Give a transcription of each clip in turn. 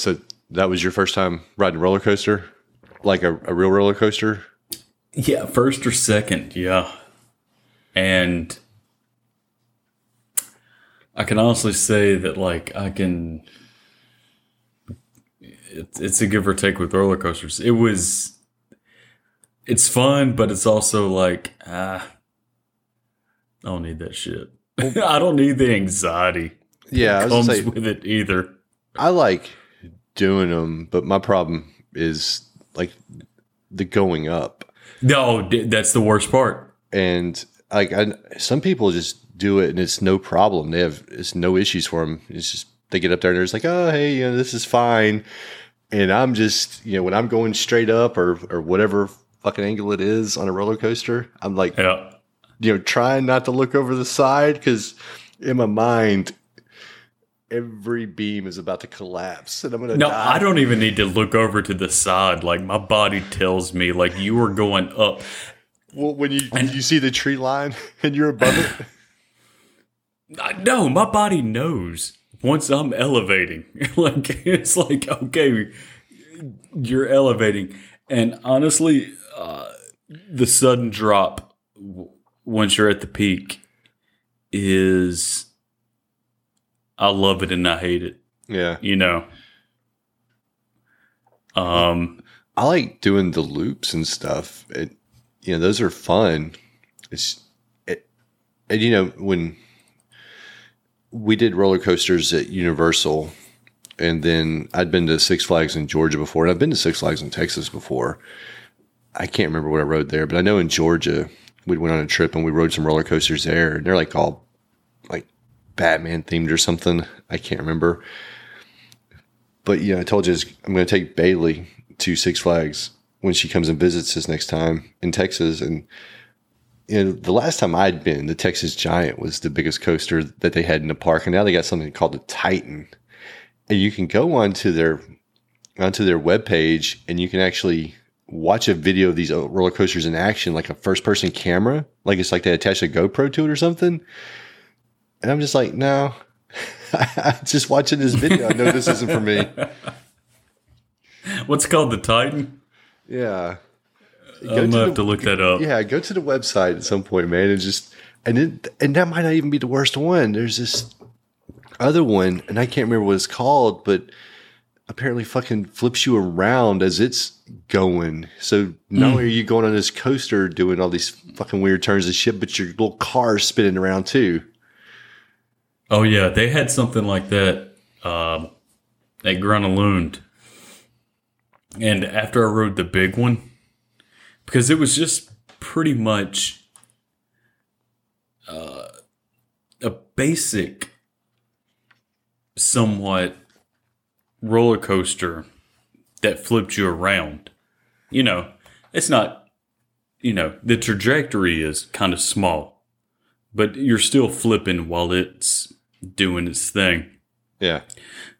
So that was your first time riding a roller coaster, like a, a real roller coaster? Yeah, first or second, yeah. And I can honestly say that, like, I can. It's, it's a give or take with roller coasters. It was. It's fun, but it's also like, ah, I don't need that shit. I don't need the anxiety Yeah, I was comes say, with it either. I like doing them, but my problem is like the going up. No, that's the worst part. and like I, some people just do it and it's no problem. They have it's no issues for them. It's just they get up there and they're just like, oh hey, you know, this is fine. And I'm just you know when I'm going straight up or or whatever fucking angle it is on a roller coaster, I'm like Yeah. you know trying not to look over the side because in my mind every beam is about to collapse and I'm gonna No, die. I don't even need to look over to the side. Like my body tells me, like you are going up. Well, when you and, you see the tree line and you're above it. No, my body knows once I'm elevating. like it's like okay, you're elevating, and honestly, uh, the sudden drop w- once you're at the peak is. I love it and I hate it. Yeah. You know. Um. I like doing the loops and stuff. It, you know, those are fun. It's, it, and you know, when we did roller coasters at Universal, and then I'd been to Six Flags in Georgia before, and I've been to Six Flags in Texas before. I can't remember what I rode there, but I know in Georgia we went on a trip and we rode some roller coasters there, and they're like all Batman themed or something. I can't remember. But yeah, I told you I'm going to take Bailey to Six Flags when she comes and visits us next time in Texas. And you know, the last time I'd been, the Texas Giant was the biggest coaster that they had in the park, and now they got something called the Titan. And you can go onto their onto their webpage and you can actually watch a video of these roller coasters in action, like a first person camera, like it's like they attach a GoPro to it or something. And I'm just like, no, just watching this video, I know this isn't for me. What's it called the Titan? Yeah. I'm gonna have to look that up. Yeah, go to the website at some point, man, and just and it and that might not even be the worst one. There's this other one, and I can't remember what it's called, but apparently fucking flips you around as it's going. So not mm. only are you going on this coaster doing all these fucking weird turns and shit, but your little car's spinning around too. Oh yeah, they had something like that um, at Gröna Lund. And after I rode the big one, because it was just pretty much uh, a basic, somewhat roller coaster that flipped you around. You know, it's not, you know, the trajectory is kind of small, but you're still flipping while it's doing its thing. Yeah.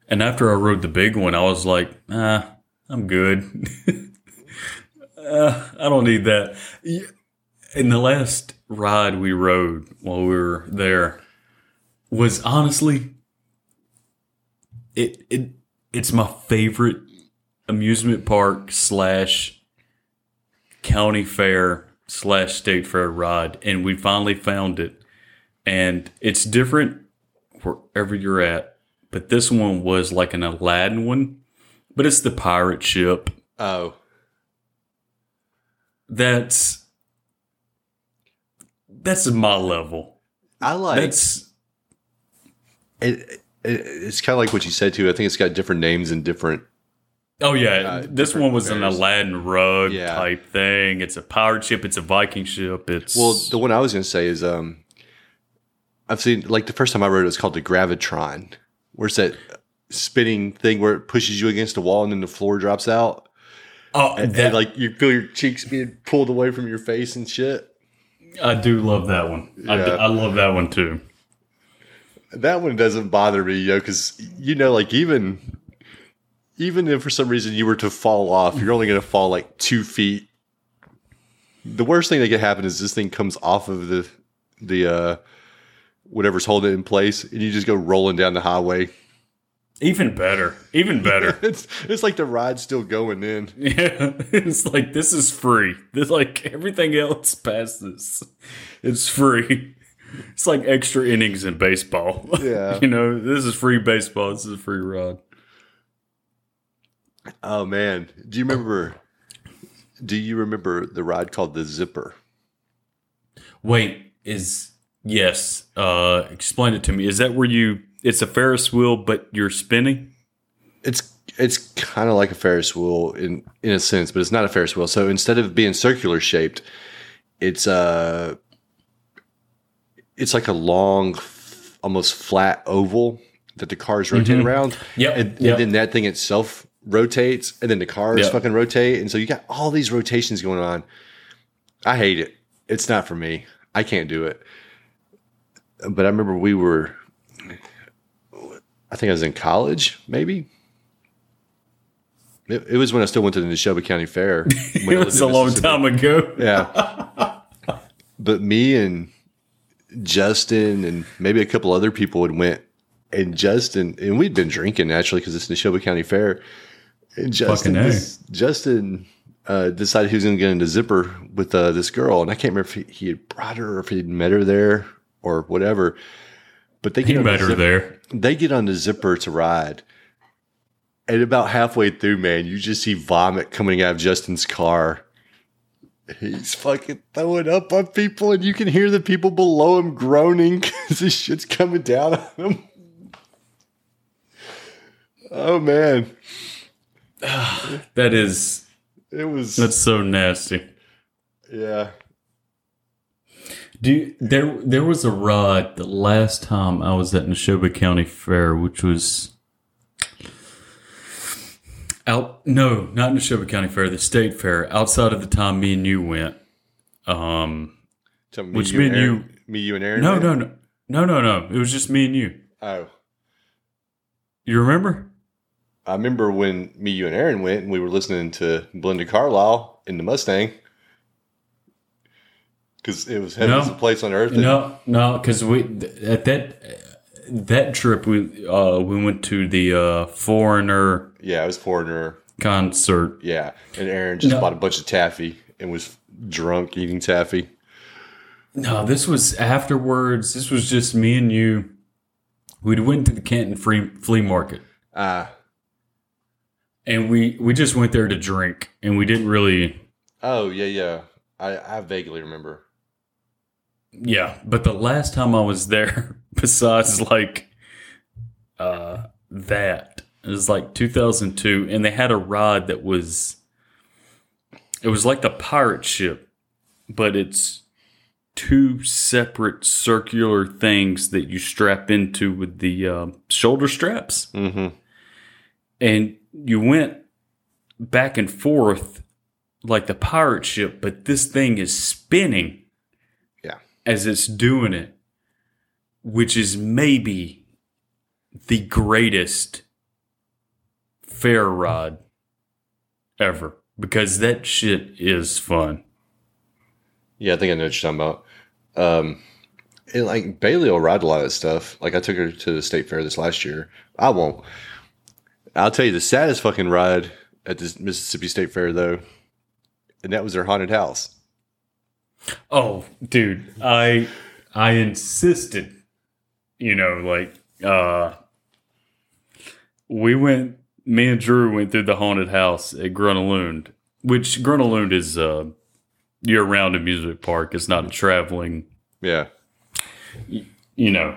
And after I rode the big one, I was like, ah, I'm good. uh, I don't need that. In the last ride we rode while we were there was honestly it it it's my favorite amusement park slash county fair slash state fair ride and we finally found it and it's different wherever you're at but this one was like an aladdin one but it's the pirate ship Oh. that's that's my level I like that's it, it it's kind of like what you said too. I think it's got different names and different Oh yeah, Uh, this one was an. Aladdin rug Yeah. type thing. It's a pirate ship. It's a Viking ship. It's Well, the one I was going to say is um, I've seen like the first time I rode it was called the Gravitron. Where's that spinning thing where it pushes you against a wall and then the floor drops out? Oh, And, that, like you feel your cheeks being pulled away from your face and shit. I do love that one. I, Yeah. I love that one too. That one doesn't bother me, yo, because you know, like even even if for some reason you were to fall off, you're only gonna fall like two feet. The worst thing that could happen is this thing comes off of the the uh whatever's holding it in place and you just go rolling down the highway. Even better. Even better. It's it's like the ride's still going in. yeah. It's like this is free. This like everything else past this. It's free. It's like extra innings in baseball. Yeah. you know, this is free baseball. This is a free ride. Oh man. Do you remember do you remember the ride called the zipper? Wait, is yes. Uh explain it to me. Is that where you it's a Ferris wheel but you're spinning? It's it's kind of like a Ferris wheel in in a sense, but it's not a Ferris wheel. So instead of being circular shaped, it's a it's like a long, almost flat oval that the cars rotate around. Yeah, and, and yep. then that thing itself rotates, and then the cars Yep. fucking rotate, and so you got all these rotations going on. I hate it. It's not for me. I can't do it. But I remember we were I think I was in college, maybe. It, it was when I still went to the Neshoba County Fair. when It was a long time ago. Yeah. but me and Justin and maybe a couple other people had went, and Justin and we'd been drinking naturally because it's Neshoba County Fair. And Justin. Justin uh, decided he was going to get into zipper with uh, this girl, and I can't remember if he, he had brought her or if he'd met her there or whatever. But they get on the met her zip- there. they get on the zipper to ride. And about halfway through, man, you just see vomit coming out of Justin's car. He's fucking throwing up on people, and you can hear the people below him groaning because this shit's coming down on him. Oh man, That is it was that's so nasty. yeah. Do you, there there was a ride the last time I was at Neshoba County Fair, which was out no, not Neshoba County Fair, the state fair, outside of the time me and you went. Um So me, Which you me and Aaron, you- me, you, and Aaron. no, no, no. No, no, no. It was just me and you. Oh, You remember? I remember when me, you, and Aaron went, and we were listening to Belinda Carlisle in the Mustang because it was heaven's No. a place on earth. No, no, because we at that that trip we uh we went to the uh foreigner Yeah, it was foreigner. concert. Yeah, and Aaron just No. bought a bunch of taffy and was drunk eating taffy. No, this was afterwards. This was just me and you. We went to the Canton Free Flea Market, Ah, and we we just went there to drink, and we didn't really. oh yeah, yeah. I I vaguely remember. Yeah, but the last time I was there, besides like uh that, it was like 2002, and they had a ride that was. It was like the pirate ship, but it's two separate circular things that you strap into with the um shoulder straps. Mm-hmm. and you went back and forth like the pirate ship, but this thing is spinning. As it's doing it, which is maybe the greatest fair ride ever because that shit is fun. Yeah, I think I know what you're talking about. Um, and like Bailey will ride a lot of stuff. Like I took her to the state fair this last year. I won't. I'll tell you the saddest fucking ride at the Mississippi State Fair though, and that was their haunted house. Oh, dude, I I insisted. You know, like uh we went me and Drew went through the haunted house at Gröna Lund, which Gröna Lund is uh year round amusement park. It's not a traveling, Yeah, you know.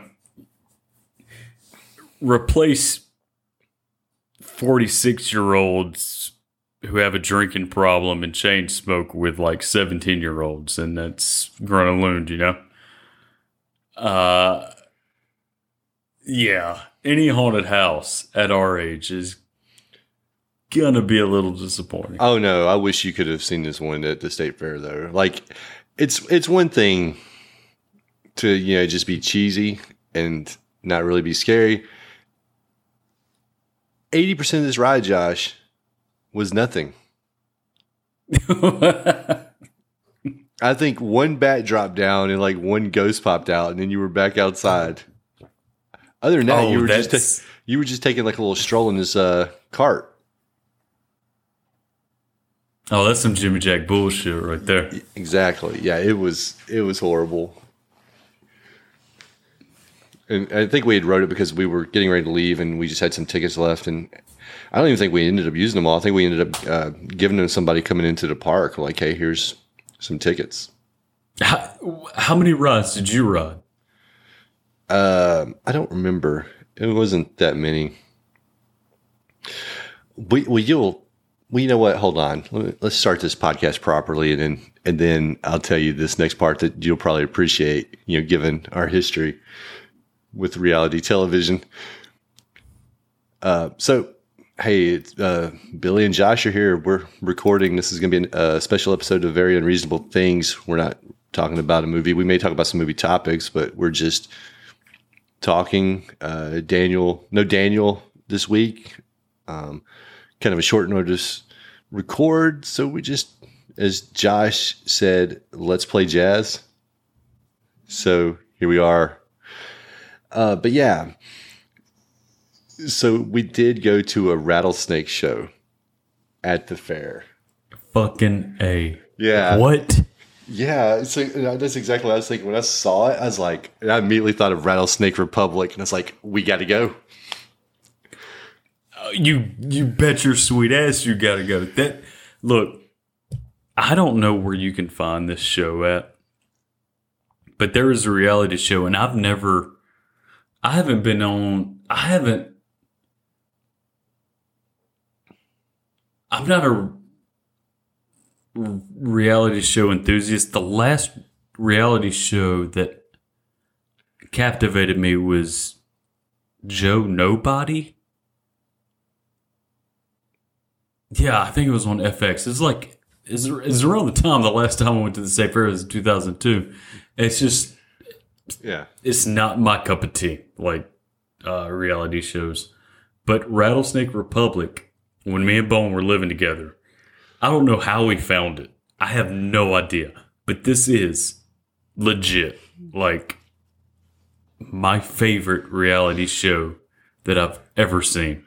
Replace 46 year olds who have a drinking problem and chain smoke with like 17 year olds, and that's Gröna Lund, you know? Uh, Yeah, any haunted house at our age is gonna be a little disappointing. Oh no, I wish you could have seen this one at the state fair though. Like it's it's one thing to, you know, just be cheesy and not really be scary. 80% of this ride, Josh, was nothing. I think one bat dropped down and like one ghost popped out, and then you were back outside. Other than that, Oh, you were just ta- you were just taking like a little stroll in this uh, cart. oh, that's some Jimmy Jack bullshit right there. Exactly. Yeah, it was it was horrible. And I think we had wrote it because we were getting ready to leave, and we just had some tickets left, and I don't even think we ended up using them all. I think we ended up uh, giving them to somebody coming into the park, like, "Hey, here's some tickets." How, how many runs did you run? Um, I don't remember. It wasn't that many. We, well, you'll, well, you know what? Hold on. Let me- Let's start this podcast properly, and then and then I'll tell you this next part that you'll probably appreciate. You know, given our history with reality television. Uh, so, hey, uh, Billy and Josh are here. We're recording. This is going to be a special episode of Very Unreasonable Things. We're not talking about a movie. We may talk about some movie topics, but we're just talking. Uh, Daniel, no Daniel this week. Um, kind of a short notice record. So we just, as Josh said, let's play jazz. So here we are. Uh, but yeah, so we did go to a rattlesnake show at the fair. Fucking a. Yeah. What? Yeah, so uh, that's exactly what I was thinking. When I saw it, I was like, I immediately thought of Rattlesnake Republic, and I was like, we got to go. You you bet your sweet ass you gotta go. That look, I don't know where you can find this show at, but there is a reality show, and I've never, I haven't been on, I haven't, I'm not a reality show enthusiast. The last reality show that captivated me was Joe Nobody. Yeah, I think it was on FX. It's like it's, it's around the time the last time I went to the state fair was 2002. It's just Yeah. it's not my cup of tea like uh, reality shows. But Rattlesnake Republic, when me and Bone were living together, I don't know how we found it. I have no idea. But this is legit like my favorite reality show that I've ever seen.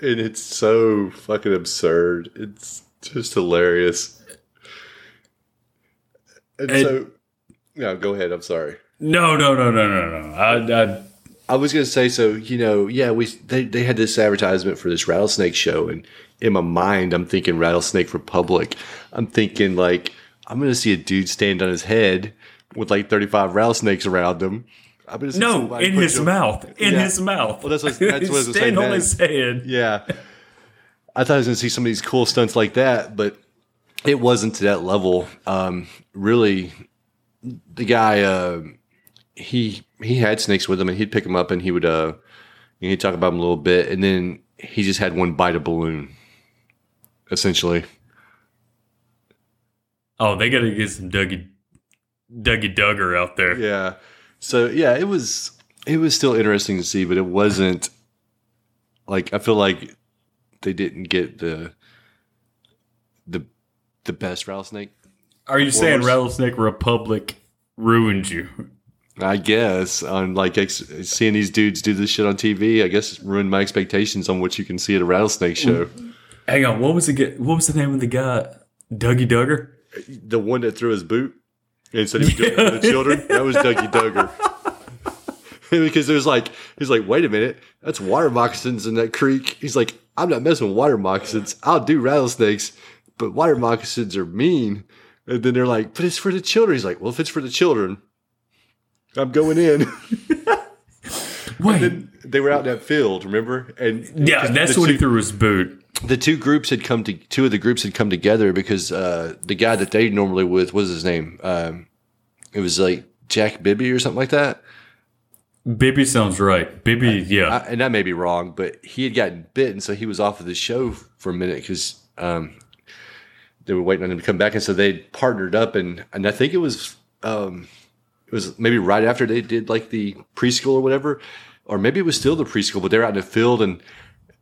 And it's so fucking absurd. It's just hilarious. And, And- so, no, go ahead. I'm sorry. No, no, no, no, no, no. I, I I was gonna say, so you know, yeah, we they they had this advertisement for this rattlesnake show, and in my mind, I'm thinking Rattlesnake Republic. I'm thinking like I'm gonna see a dude stand on his head with like 35 rattlesnakes around him. I'm gonna see no in his your- mouth. In Yeah. his mouth. Well, that's what- that's what I was Stand on his head. Yeah. I thought I was going to see some of these cool stunts like that, but it wasn't to that level. Um, really, the guy, uh, he he had snakes with him, and he'd pick them up, and he would uh, he'd talk about them a little bit, and then he just had one bite a balloon, essentially. Oh, they got to get some Dougie, Dougie Duggar out there. Yeah. So yeah, it was it was still interesting to see, but it wasn't like I feel like they didn't get the the the best rattlesnake. Are you saying Rattlesnake Republic ruined you? I guess on like ex- seeing these dudes do this shit on TV, I guess ruined my expectations on what you can see at a rattlesnake show. Hang on, what was the what was the name of the guy? Dougie Duggar. The one that threw his boot and said he was doing it for the children, that was Dougie Duggar. because there's like he's like, wait a minute, that's water moccasins in that creek. He's like, I'm not messing with water moccasins. I'll do rattlesnakes, but water moccasins are mean. And then they're like, but it's for the children. He's like, well, if it's for the children, I'm going in. Wait, they were out in that field, remember? And yeah, that's the when he threw his boot. the two groups had come to two of the groups had come together because uh, the guy that they normally with what was his name? Um, it was like Jack Bibby or something like that. Bibby sounds right. Bibby, yeah. I, and I may be wrong, but he had gotten bitten, so he was off of the show for a minute because um, they were waiting on him to come back, and so they partnered up, and and I think it was um, it was maybe right after they did like the preschool or whatever, or maybe it was still the preschool, but they were out in the field and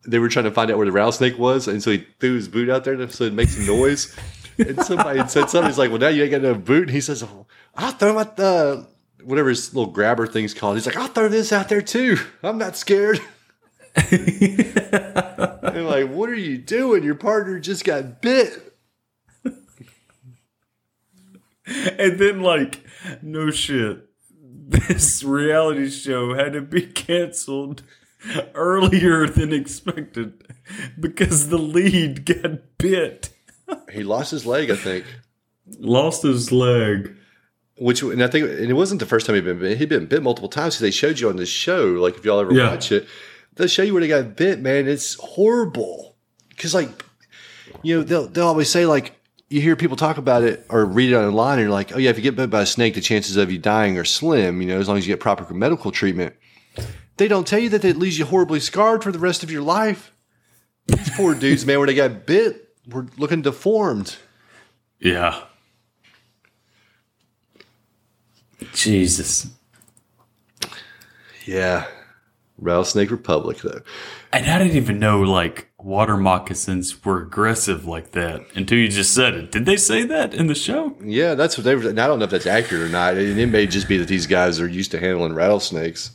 they were trying to find out where the rattlesnake was, and so he threw his boot out there so it makes some noise. and somebody said something. He's like, "Well, now you ain't got no boot." And he says, oh, "I'll throw at the whatever his little grabber thing's called." He's like, "I'll throw this out there too. I'm not scared." and like, what are you doing? Your partner just got bit. and then, like, no shit, this reality show had to be canceled earlier than expected because the lead got bit. He lost his leg, I think. Lost his leg. Which and I think and it wasn't the first time he'd been bit. He'd been bit multiple times. They showed you on the show. Like if y'all ever Yeah. watch it, they'll show you where they got bit. Man, it's horrible. Because like you know they'll they'll always say like you hear people talk about it or read it online and you're like oh yeah if you get bit by a snake the chances of you dying are slim. You know as long as you get proper medical treatment. They don't tell you that it leaves you horribly scarred for the rest of your life. These poor dudes, man, when they got bit, were looking deformed. Yeah. Jesus. Yeah. Rattlesnake Republic, though. And I didn't even know like water moccasins were aggressive like that until you just said it. Did they say that in the show? Yeah, that's what they were. And I don't know if that's accurate or not. And it may just be that these guys are used to handling rattlesnakes.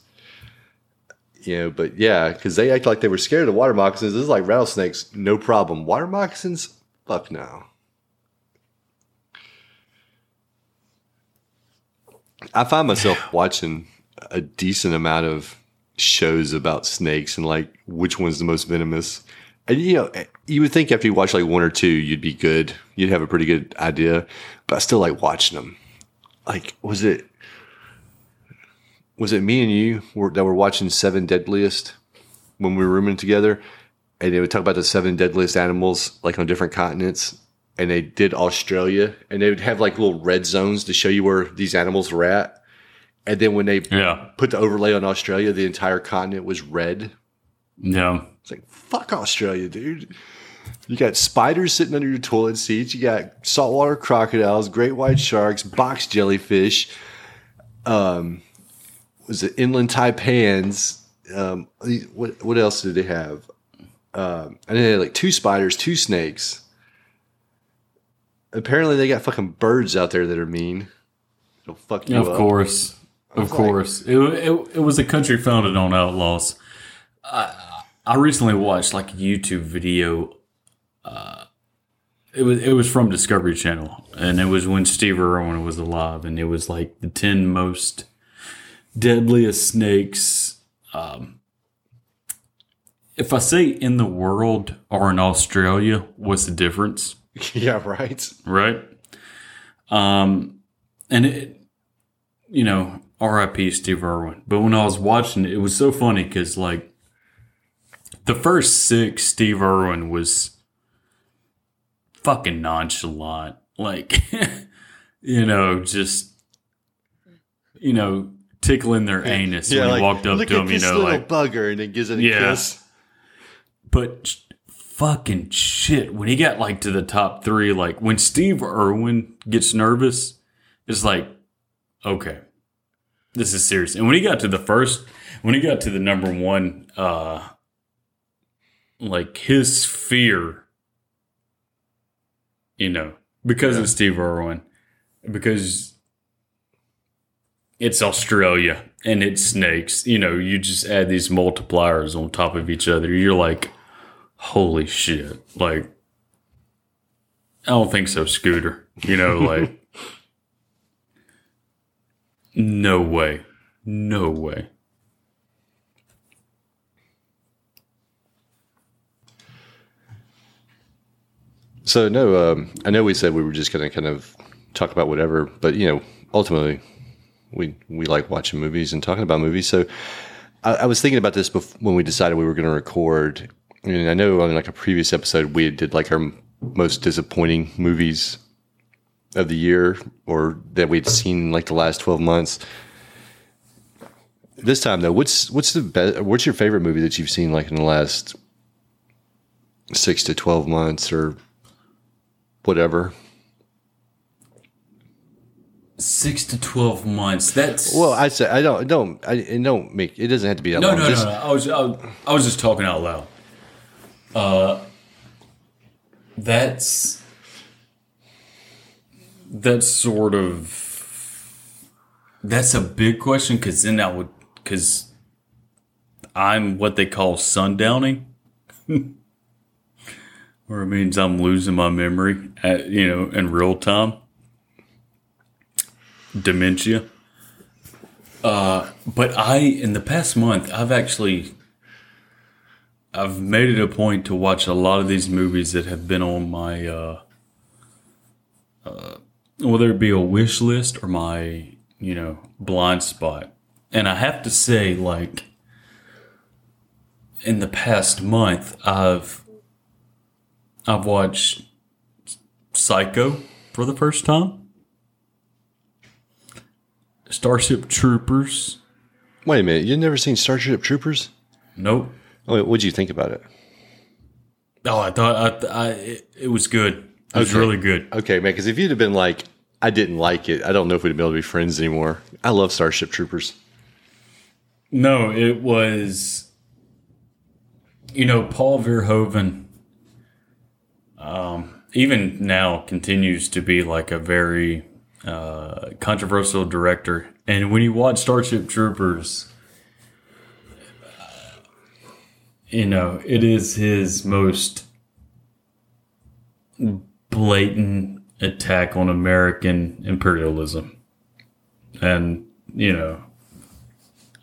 You know, but yeah, because they act like they were scared of water moccasins. This is like rattlesnakes, no problem. Water moccasins, fuck no. I find myself watching a decent amount of shows about snakes and like which one's the most venomous. And you know, you would think after you watch like one or two, you'd be good. You'd have a pretty good idea. But I still like watching them. Like, was it was it me and you were, that were watching Seven Deadliest when we were rooming together? And they would talk about the seven deadliest animals like on different continents. And they did Australia, and they would have like little red zones to show you where these animals were at. And then when they Yeah. put the overlay on Australia, the entire continent was red. Yeah. It's like, fuck Australia, dude. You got spiders sitting under your toilet seats. You got saltwater crocodiles, great white sharks, box jellyfish. Um, was it inland taipans? Um, what what else did they have? Um, and they had like two spiders, two snakes. Apparently, they got fucking birds out there that are mean. It'll fuck you of up. course. Of was like- course. It, it, it was a country founded on outlaws. I, I recently watched like a YouTube video. Uh, it was it was from Discovery Channel, and it was when Steve Irwin was alive, and it was like the ten most deadliest snakes. Um, if I say in the world or in Australia, what's the difference? yeah, right. right? Um, and it, you know, R.I.P. Steve Irwin. But when I was watching it, it was so funny because like the first six, Steve Irwin was fucking nonchalant, like you know, just you know, tickling their anus when he walked up to him, you know, little like bugger, and then gives it a Yeah. kiss. But fucking shit, when he got like to the top three, like when Steve Irwin gets nervous, it's like, okay, this is serious. And when he got to the first, when he got to the number one, uh, like his fear, you know, because of Steve Irwin, because it's Australia and it's snakes. You know, you just add these multipliers on top of each other. You're like, holy shit. Like, I don't think so, Scooter. You know, like, no way. No way. So no, um, I know we said we were just going to kind of talk about whatever, but you know, ultimately, we we like watching movies and talking about movies. So I, I was thinking about this bef- when we decided we were going to record, and I know on like a previous episode we did like our most disappointing movies of the year or that we'd seen like the last twelve months. this time though, what's what's the best? What's your favorite movie that you've seen like in the last six to twelve months or whatever? Six to twelve months. That's Well, I say I don't don't I it don't make it doesn't have to be that no, long. no, Just- no, no. I was, I was, I was just talking out loud. Uh, that's that's sort of that's a big question because then I would because I'm what they call sundowning, where it means I'm losing my memory at you know in real time. Dementia. Uh, but I in the past month I've actually I've made it a point to watch a lot of these movies that have been on my uh, uh, whether it be a wish list or my you know blind spot, and I have to say like in the past month I've I've watched Psycho for the first time. Starship Troopers. Wait a minute, you've never seen Starship Troopers? Nope. Oh, what'd you think about it? Oh, I thought I, I it, it was good. It was Okay. really good. Okay, man, because if you'd have been like, I didn't like it, I don't know if we'd be able to be friends anymore. I love Starship Troopers. No, it was. You know, Paul Verhoeven. Um, even now continues to be like a very uh, controversial director, and when you watch Starship Troopers, you know it is his most blatant attack on American imperialism, and you know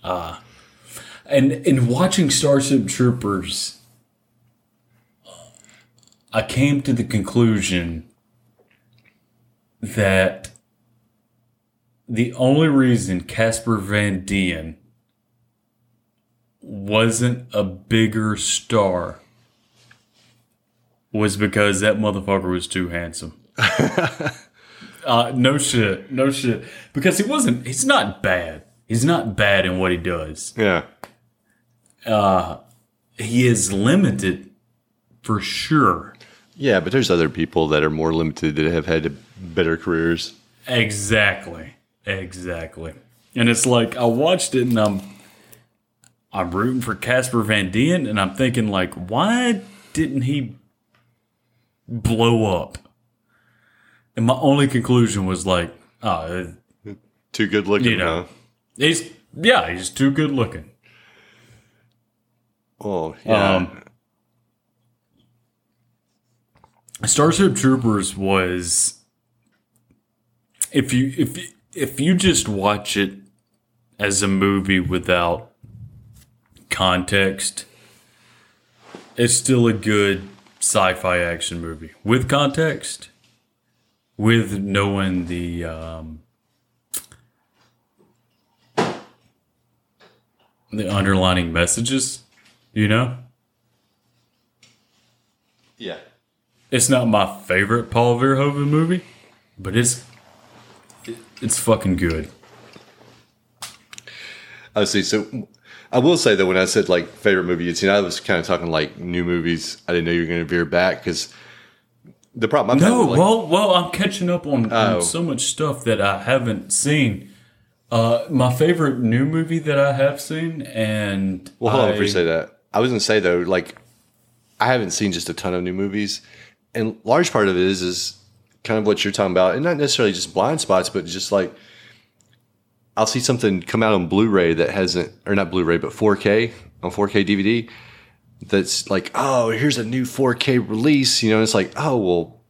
uh, and in watching Starship Troopers, I came to the conclusion that the only reason Casper Van Dien wasn't a bigger star was because that motherfucker was too handsome. uh, no shit, no shit. Because he wasn't. He's not bad. He's not bad in what he does Yeah. he is limited for sure. Yeah, but there's other people that are more limited that have had better careers. Exactly. Exactly. And it's like I watched it and I'm I'm rooting for Casper Van Dien and I'm thinking like why didn't he blow up? And my only conclusion was like, oh, Too good looking, You know. huh? he's yeah, he's too good looking. Oh, yeah. Um, Starship Troopers was if you if you- if you just watch it as a movie without context, it's still a good sci-fi action movie. With context, with knowing the um, the underlining messages, you know. yeah. It's not my favorite Paul Verhoeven movie, but it's it's fucking good. I see. So I will say that when I said like favorite movie you'd seen, I was kind of talking like new movies. I didn't know you were going to veer back because the problem. I'm No, like, well, well, I'm catching up on, Oh. on so much stuff that I haven't seen. Uh, my favorite new movie that I have seen, and Well, hold on I- before you say that. I was going to say though, like I haven't seen just a ton of new movies, and large part of it is is kind of what you're talking about, and not necessarily just blind spots, but just like I'll see something come out on Blu-ray that hasn't, or not Blu-ray, but 4K on 4K DVD. That's like, oh, here's a new 4K release. You know, it's like, oh, well,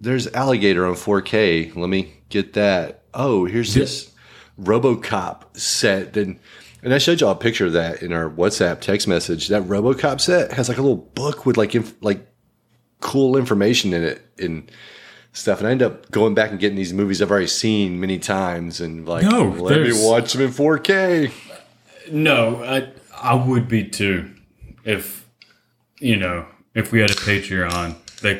there's Alligator on 4K. Let me get that. Oh, here's this RoboCop set. And and I showed y'all a picture of that in our WhatsApp text message. That RoboCop set has like a little book with like inf- like cool information in it and stuff. And I end up going back and getting these movies I've already seen many times and like, No, let me watch them in 4K. no, I I would be too if you know if we had a Patreon that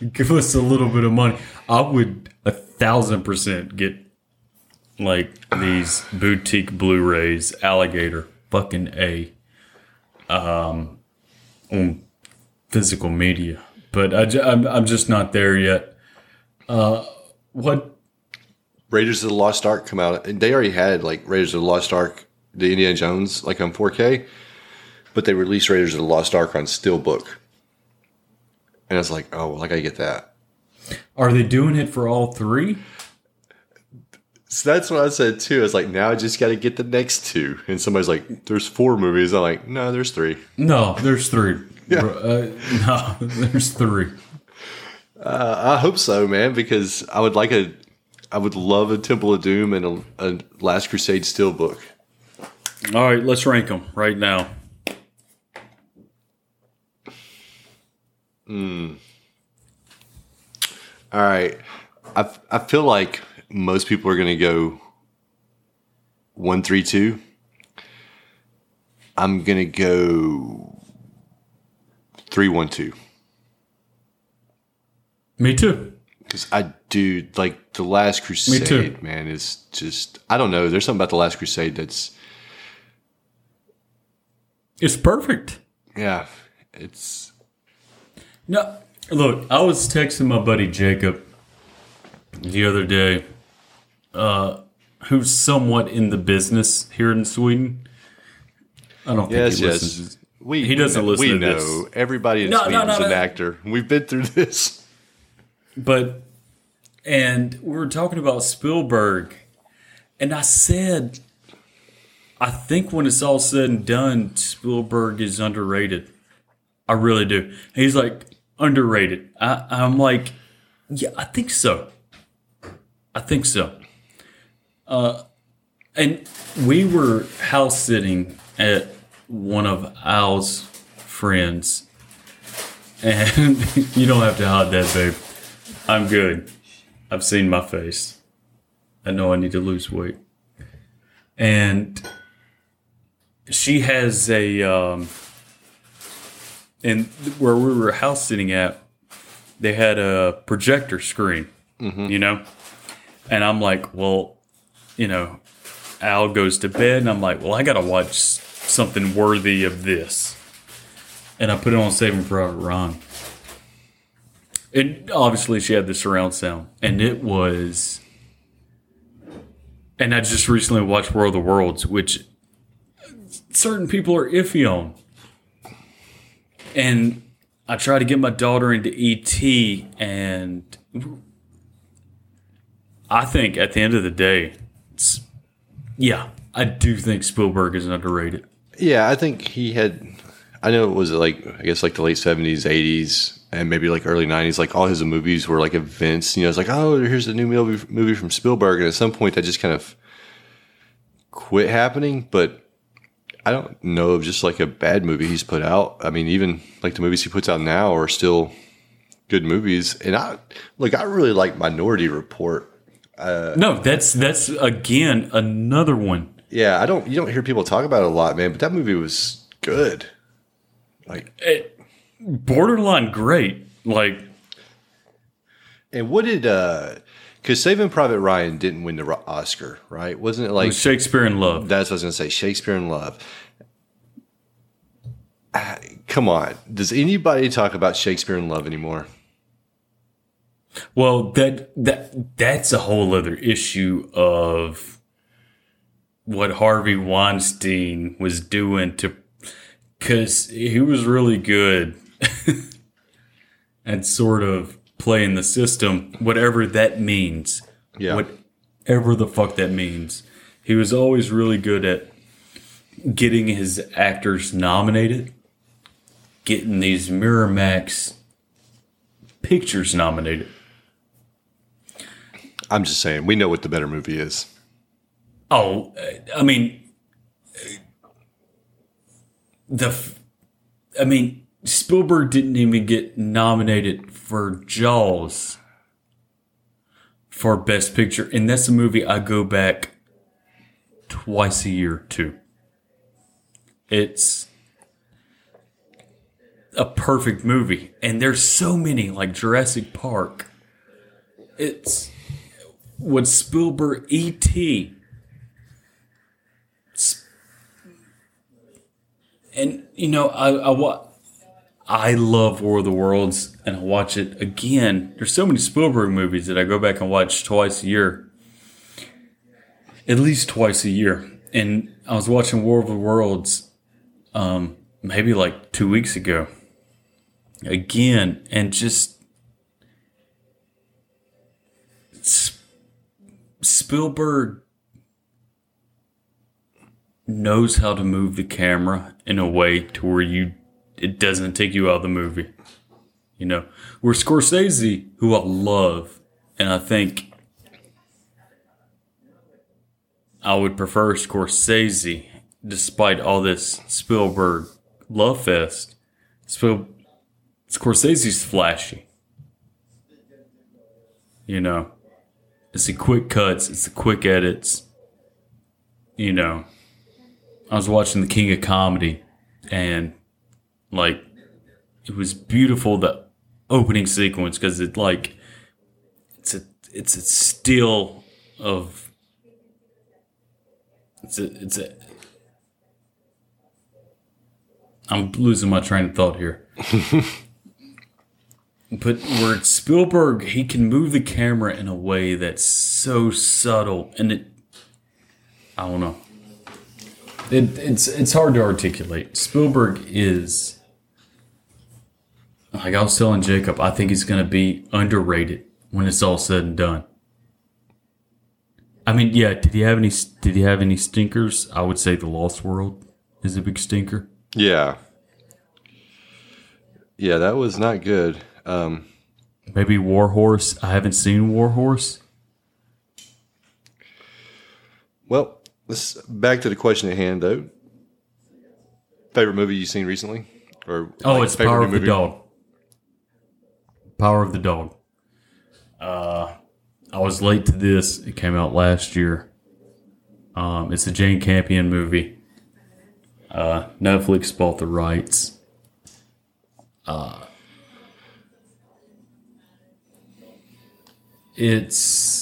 could give us a little bit of money. I would a thousand percent get like these boutique Blu-rays, alligator, fucking a, um, on physical media. But I, ju- I'm, I'm just not there yet. Uh, what? Raiders of the Lost Ark come out, and they already had like Raiders of the Lost Ark, the Indiana Jones, like on 4K, but they released Raiders of the Lost Ark on Steelbook, and I was like, oh, well, I gotta get that. Are they doing it for all three? So that's what I said too. I was like, now I just got to get the next two, and somebody's like, there's four movies. I'm like, no, there's three. No, there's three. Uh, no, there's three. I hope so, man, because I would like a, I would love a Temple of Doom and a, a Last Crusade Steelbook. All right, let's rank them right now. All right. I, I feel like most people are going to go one, three, two. I'm going to go three, one, two. Me too. Because I do like the Last Crusade, Me too. man, is just, I don't know. There's something about the Last Crusade that's, It's perfect. yeah, it's, No, look, I was texting my buddy Jacob the other day, uh, who's somewhat in the business here in Sweden. I don't think yes, he yes. listens. We, He doesn't we listen to know. this. Everybody in No, no, Sweden's no, an no. actor. We've been through this. But and we were talking about Spielberg, and I said, I think when it's all said and done, Spielberg is underrated. I really do. He's like underrated. I, I'm like, yeah, I think so. I think so. Uh, and we were house sitting at one of Al's friends, and you don't have to hide that, babe. I'm good. I've seen my face. I know I need to lose weight. And she has a um and where we were house sitting at, they had a projector screen, you know? And I'm like, well, you know, Al goes to bed, and I'm like, well, I gotta watch something worthy of this. And I put it on Saving Private Ryan. And obviously, she had the surround sound, and it was. And I just recently watched World of the Worlds, which certain people are iffy on. And I tried to get my daughter into ET, and I think at the end of the day, yeah, I do think Spielberg is underrated. Yeah, I think he had. I know it was like I guess like the late seventies, eighties, and maybe like early nineties. Like all his movies were like events. You know, it's like oh, here's a new movie movie from Spielberg, and at some point that just kind of quit happening. But I don't know of just like a bad movie he's put out. I mean, even like the movies he puts out now are still good movies. And I like I really like Minority Report. Uh, No, that's that's again another one. Yeah, I don't you don't hear people talk about it a lot, man. But that movie was good. Like It, borderline great. Like And what did uh because Saving Private Ryan didn't win the Oscar, right? Wasn't it like Shakespeare in Love. that's what I was gonna say, Shakespeare in Love. Ah, come on. Does anybody talk about Shakespeare in Love anymore? Well, that that that's a whole other issue of what Harvey Weinstein was doing to because he was really good at sort of playing the system, whatever that means. Yeah. Whatever the fuck that means. He was always really good at getting his actors nominated, getting these Miramax pictures nominated. I'm just saying, we know what the better movie is. Oh, uh, I mean, uh, the, I mean, Spielberg didn't even get nominated for Jaws for Best Picture, and that's a movie I go back twice a year to. It's a perfect movie, and there's so many like Jurassic Park. It's what Spielberg E.T. S- And you know, I I I love War of the Worlds, and I watch it again. There's so many Spielberg movies that I go back and watch twice a year, at least twice a year. And I was watching War of the Worlds, um, maybe like two weeks ago, again, and just Spielberg knows how to move the camera in a way to where you it doesn't take you out of the movie. You know, where Scorsese, who I love, and I think I would prefer Scorsese, despite all this Spielberg love fest. Spiel, Scorsese's flashy. You know, it's the quick cuts, it's the quick edits. You know, I was watching The King of Comedy, and like, it was beautiful the opening sequence because it like it's a it's a still of it's a it's a I'm losing my train of thought here. but where Spielberg he can move the camera in a way that's so subtle and it I don't know. It, it's it's hard to articulate. Spielberg is like I was telling Jacob, I think he's going to be underrated when it's all said and done. I mean, yeah. Did he have any? Did he have any stinkers? I would say The Lost World is a big stinker. Yeah. Yeah, that was not good. Um, Maybe War Horse. I haven't seen War Horse. well, let's back to the question at hand, though. Favorite movie you've seen recently, or Oh, like, it's Power of the? Dog. Power of the Dog. Uh, I was late to this. It came out last year. Um, it's a Jane Campion movie. Uh, Netflix bought the rights. Uh, it's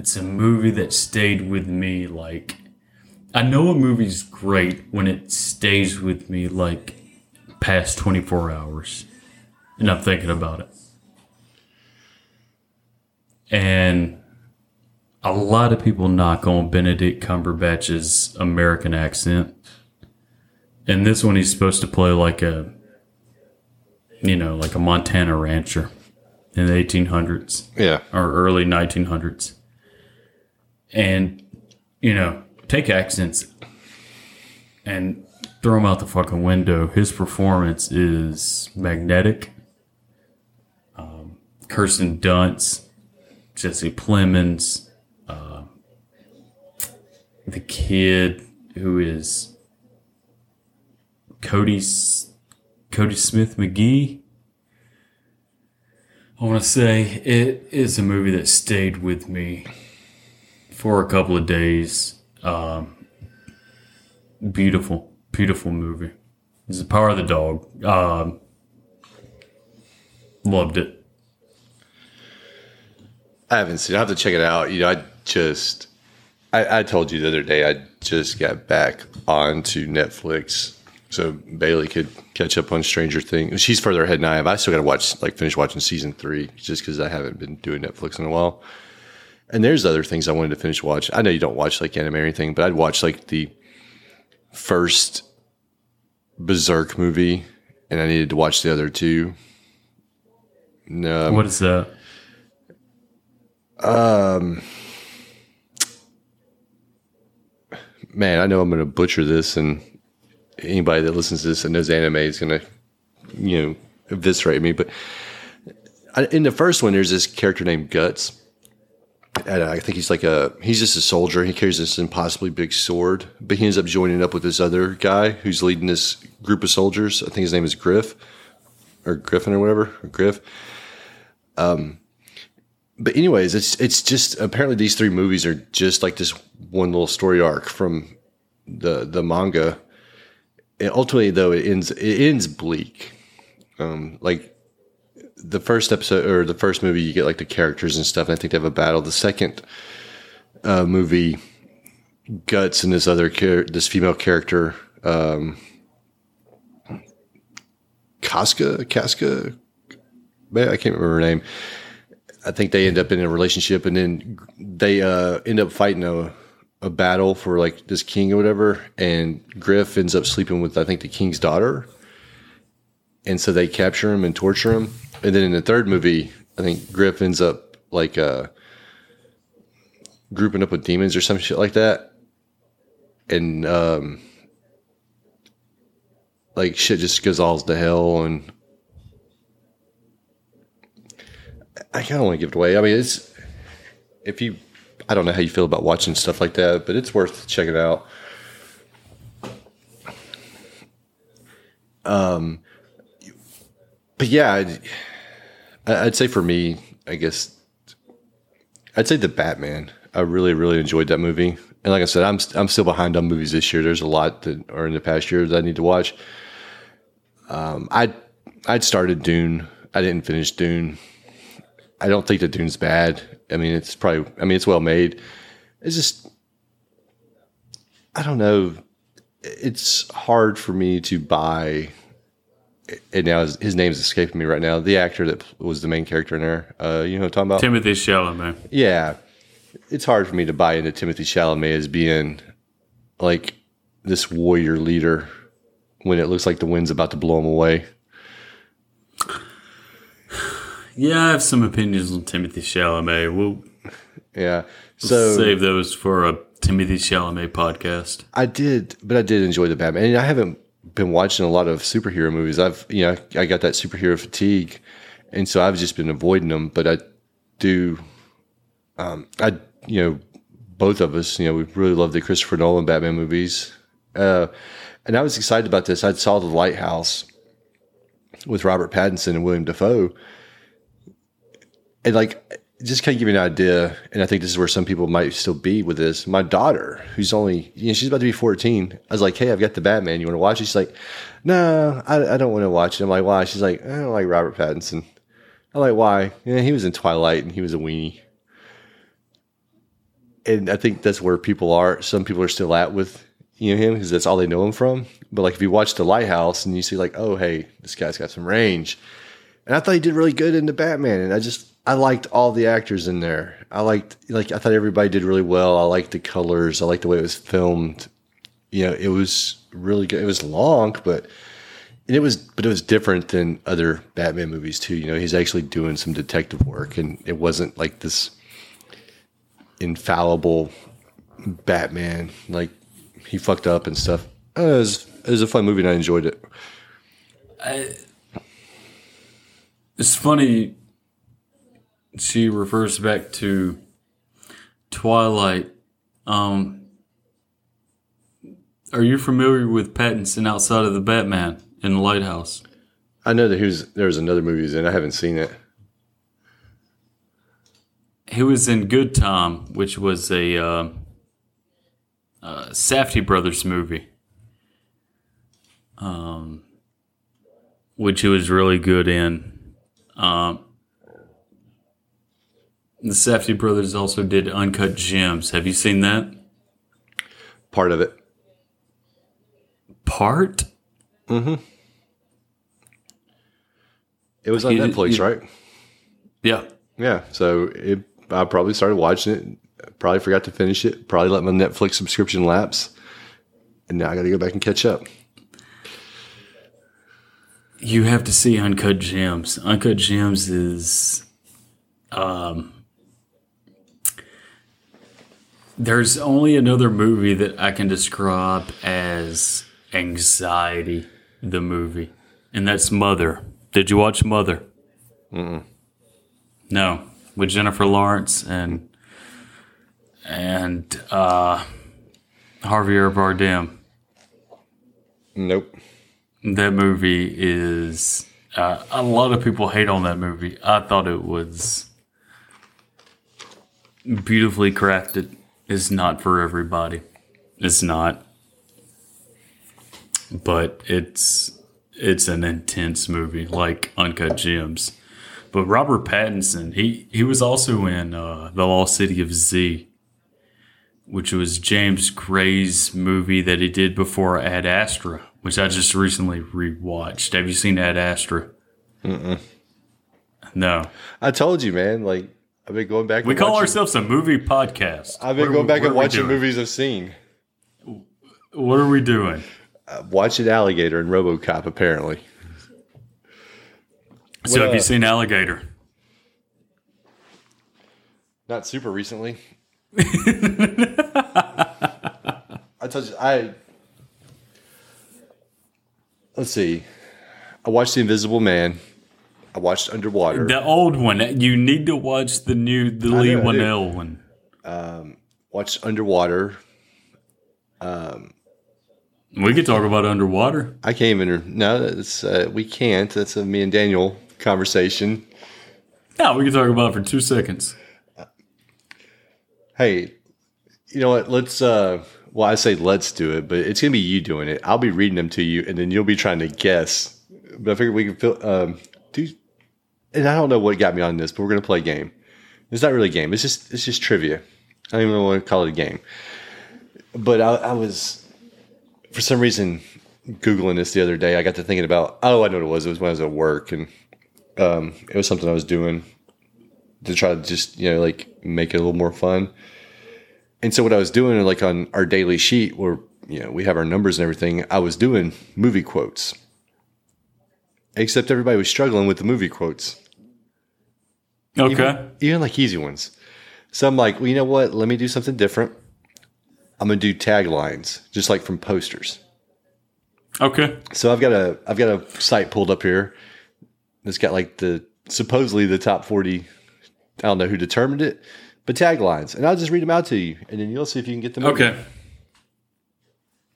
it's a movie that stayed with me like I know a movie's great when it stays with me like past 24 hours and I'm thinking about it. And a lot of people knock on Benedict Cumberbatch's American accent. And this one he's supposed to play like a you know, like a Montana rancher in the 1800s Yeah, or early 1900s. And, you know, take accents and throw them out the fucking window. His performance is magnetic. Um, Kirsten Dunst, Jesse Plemons, uh, the kid who is Cody, Cody Smith McGee. I want to say it is a movie that stayed with me for a couple of days. Um, beautiful, beautiful movie. It's the Power of the Dog. Um, loved it. I haven't seen. I have to check it out. You know, I just, I, I told you the other day, I just got back onto Netflix, so Bailey could catch up on Stranger Things. She's further ahead than I am. I still got to watch, like, finish watching season three, just because I haven't been doing Netflix in a while. And there's other things I wanted to finish watch. I know you don't watch like anime or anything, but I'd watch like the first Berserk movie, and I needed to watch the other two. No, What is that? Um, man, I know I'm going to butcher this, and anybody that listens to this and knows anime is going to, you know, eviscerate me. But I, in the first one, there's this character named Guts. And I think he's like a he's just a soldier. He carries this impossibly big sword, but he ends up joining up with this other guy who's leading this group of soldiers. I think his name is Griff or Griffin or whatever, or Griff. Um, but anyways, it's it's just apparently these three movies are just like this one little story arc from the the manga. And ultimately, though, it ends it ends bleak. Um, like the first episode or the first movie, you get like the characters and stuff. And I think they have a battle. The second uh, movie, Guts and this other char- this female character, um, Casca, Casca, I can't remember her name. I think they end up in a relationship, and then they uh, end up fighting a a battle for like this king or whatever, and Griff ends up sleeping with I think the king's daughter, and so they capture him and torture him, and then in the third movie, I think Griff ends up like uh, grouping up with demons or some shit like that, and um, like shit just goes all to hell, and I kind of want to give it away. I mean, it's if you, I don't know how you feel about watching stuff like that, but it's worth checking out. Um, but yeah, I'd say for me, I guess, I'd say the Batman. I really, really enjoyed that movie, and like I said, I'm I'm still behind on movies this year. There's a lot that are in the past year that I need to watch. Um, I I'd started Dune. I didn't finish Dune. I don't think the Dune's bad. I mean, it's probably. I mean, it's well made. It's just. I don't know. It's hard for me to buy. And now his, his name's escaping me right now. The actor that was the main character in there. Uh, you know what I'm talking about? Timothée Chalamet. Yeah, it's hard for me to buy into Timothée Chalamet as being like this warrior leader when it looks like the wind's about to blow him away. Yeah, I have some opinions on Timothée Chalamet. We'll Yeah. So save those for a Timothée Chalamet podcast. I did, but I did enjoy the Batman. And I haven't been watching a lot of superhero movies. I've, you know, I got that superhero fatigue, and so I've just been avoiding them. But I do, um, I, you know, both of us, you know, we really love the Christopher Nolan Batman movies. Uh, and I was excited about this. I saw The Lighthouse with Robert Pattinson and William Dafoe, and like just kind of give you an idea, and I think this is where some people might still be with this. My daughter, who's only, you know, she's about to be 14. I was like, hey, I've got the Batman. You want to watch it? She's like, no, I, I don't want to watch it. I'm like, why? She's like, I don't like Robert Pattinson. I'm like, why? Yeah, he was in Twilight and he was a weenie. And I think that's where people are. Some people are still at with you know him because that's all they know him from. But like if you watch The Lighthouse and you see like, oh hey, this guy's got some range. And I thought he did really good in the Batman. And I just I liked all the actors in there. I liked like I thought everybody did really well. I liked the colors. I liked the way it was filmed. You know, it was really good. It was long, but and it was but it was different than other Batman movies too. You know, he's actually doing some detective work and it wasn't like this infallible Batman. Like he fucked up and stuff. Uh, it, was, it was a fun movie and I enjoyed it. I, It's funny. She refers back to Twilight. Um, are you familiar with Pattinson outside of the Batman in the Lighthouse? I know that he was, there was another movie he's in. I haven't seen it. He was in Good Time, which was a uh, uh, Safdie Brothers movie, um, which he was really good in. Um, the Safdie Brothers also did Uncut Gems. Have you seen that? Part of it. Part? It was on You- Netflix, you- right? Yeah. Yeah. So it, I probably started watching it. Probably forgot to finish it. Probably let my Netflix subscription lapse. And now I got to go back and catch up. You have to see Uncut Gems. Uncut Gems is um there's only another movie that I can describe as anxiety the movie. And that's Mother. Did you watch Mother? No. With Jennifer Lawrence and and uh Javier Bardem. Nope. That movie is uh, a lot of people hate on that movie. I thought it was beautifully crafted. It's not for everybody. It's not. But it's it's an intense movie like Uncut Gems. but Robert Pattinson, he he was also in uh, the Lost City of Z, which was James Gray's movie that he did before Ad Astra, which I just recently rewatched. Have you seen Ad Astra? Mm-mm. No. I told you, man. Like I've been going back. We call watching- ourselves a movie podcast. I've been What going we- back and watching movies I've seen. What are we doing? Uh, watching Alligator and RoboCop. Apparently, So What, have you uh, seen Alligator? not super recently. I told you I. Let's see. I watched The Invisible Man. I watched Underwater. The old one. You need to watch the new, the Leigh know, I do. Whannell one. watched Underwater. We could talk about underwater. I can't even. No, that's uh, we can't. That's a me and Daniel conversation. Yeah, we can talk about it for two seconds. Hey, you know what? Let's. uh Well, I say let's do it, but it's gonna be you doing it. I'll be reading them to you, and then you'll be trying to guess. But I figure we can feel, um. And I don't know what got me on this, but we're gonna play a game. It's not really a game. It's just it's just trivia. I don't even want to call it a game. But I, I was, for some reason, googling this the other day. I got to thinking about. Oh, I know what it was. It was when I was at work, and um, it was something I was doing to try to just you know like make it a little more fun. And so what I was doing, like on our daily sheet, where you know we have our numbers and everything, I was doing movie quotes. Except everybody was struggling with the movie quotes, Okay. even like easy ones. So I'm like, well, you know what? Let me do something different. I'm gonna do taglines, just like from posters. Okay. So I've got a I've got a site pulled up here that's got like the supposedly the top 40 I don't know who determined it, but taglines. And I'll just read them out to you and then you'll see if you can get them. Okay.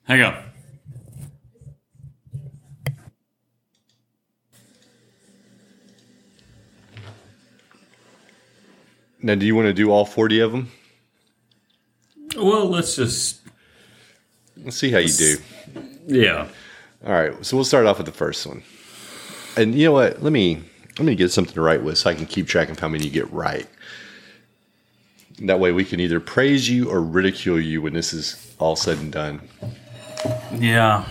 Hang on. Now do you want to do all 40 of them? Well, let's just. Let's see how you do. Yeah. All right. So we'll start off with the first one. And you know what? Let me let me get something to write with so I can keep track of how many you get right. That way we can either praise you or ridicule you when this is all said and done. Yeah.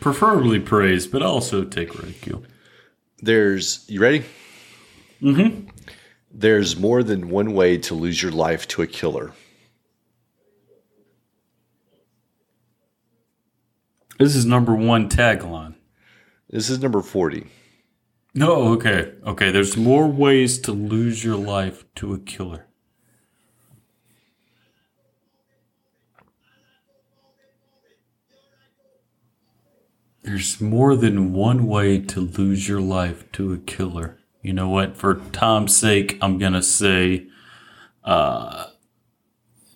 Preferably praise, but also take ridicule. There's you ready? Mm-hmm. There's more than one way to lose your life to a killer. This is number one tagline. This is number 40. No, okay. Okay, there's more ways to lose your life to a killer. There's more than one way to lose your life to a killer. You know what? For time's sake, I'm going to say uh,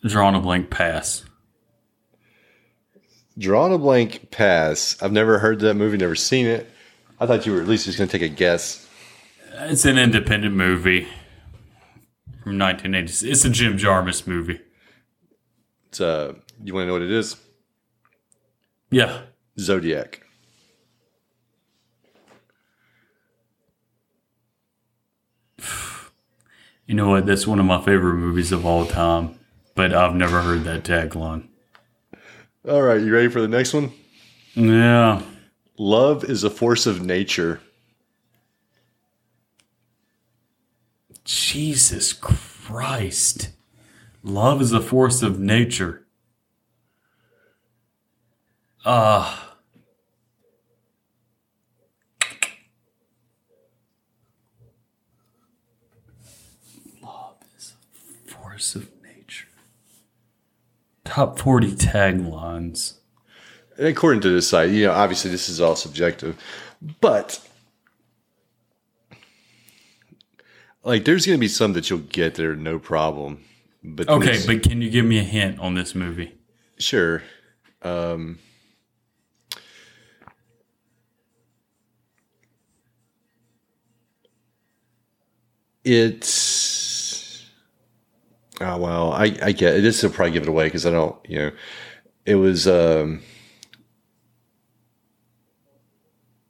drawing a blank pass. Drawn a blank pass. I've never heard that movie, never seen it. I thought you were at least just going to take a guess. It's an independent movie from 1980s. It's a Jim Jarmusch movie. It's uh you want to know what it is? Yeah. Zodiac. You know what? That's one of my favorite movies of all time, but I've never heard that tagline. All right, you ready for the next one? Yeah. Love is a force of nature. Jesus Christ. Love is a force of nature. Ah. Love is a force of nature. Top 40 taglines. And according to this site, you know, obviously this is all subjective, but like there's going to be some that you'll get there no problem. But Okay, but can you give me a hint on this movie? sure. Um, it's Oh well, I I get it. this will probably give it away because I don't you know it was um,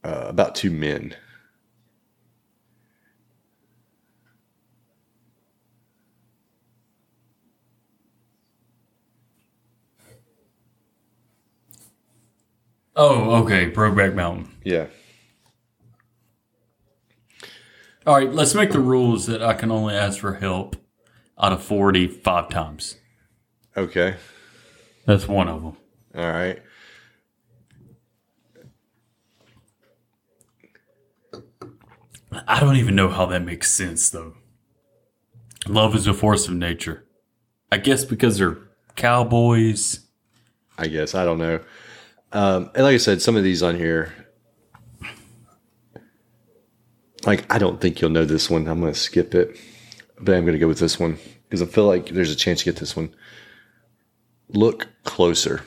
uh, about two men. Oh, okay, Brokeback Mountain. Yeah. All right, let's make the rules that I can only ask for help out of 45 times. Okay. That's one of them. All right. I don't even know how that makes sense, though. Love is a force of nature. I guess because they're cowboys. I guess I don't know. Um, and like I said, some of these on here, like I don't think you'll know this one. I'm going to skip it, but I'm going to go with this one because I feel like there's a chance to get this one. Look closer.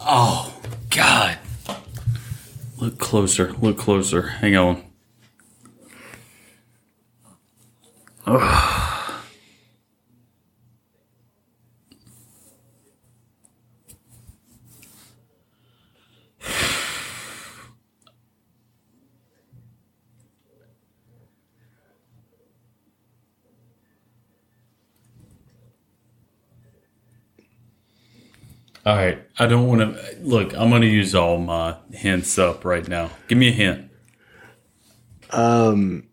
Oh, God. Look closer. Look closer. Hang on. All right. I don't want to look. I'm going to use all my hints up right now. Give me a hint. Um,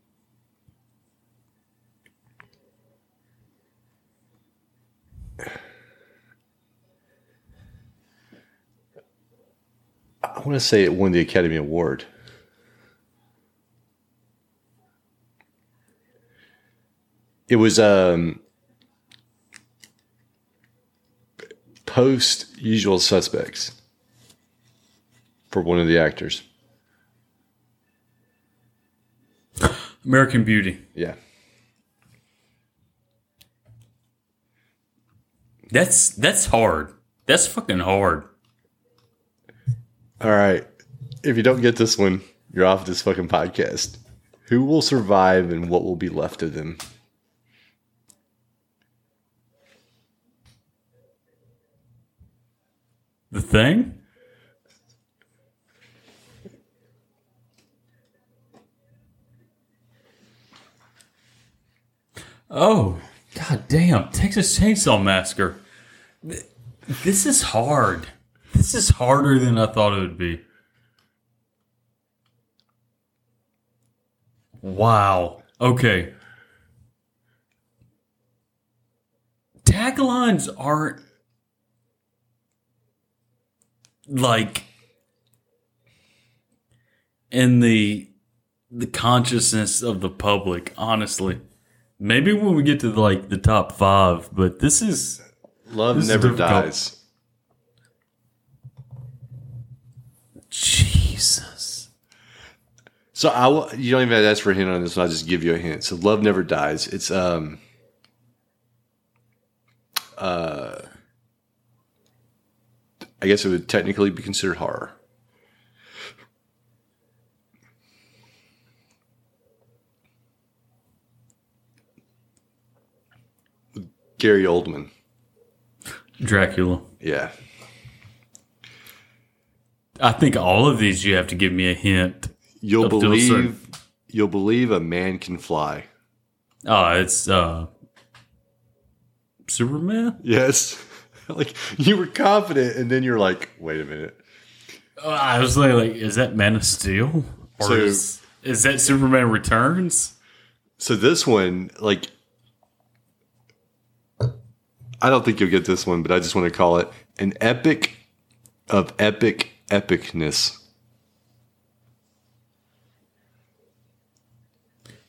I want to say it won the Academy Award. It was um, post Usual Suspects for one of the actors. American Beauty. Yeah. That's that's hard. That's fucking hard. All right. If you don't get this one, you're off this fucking podcast. Who will survive and what will be left of them? The thing? Oh, god damn. Texas Chainsaw Massacre. This is hard. This is harder than I thought it would be. Wow. Okay. Taglines aren't like in the the consciousness of the public honestly maybe when we get to like the top five but this is Love This never difficult. dies. jesus So I will, you don't even have to ask for a hint on this one. I'll just give you a hint. So love never dies. It's um uh I guess it would technically be considered horror. Gary Oldman. dracula Yeah. i think all of these you have to give me a hint You'll Up to a believe you'll believe a man can fly. oh it's uh superman Yes. like you were confident and then you're like, wait a minute. Uh, i was like, like is that man of steel or So- is, is that superman returns So this one, like I don't think you'll get this one, but I just want to call it an epic of epic epicness.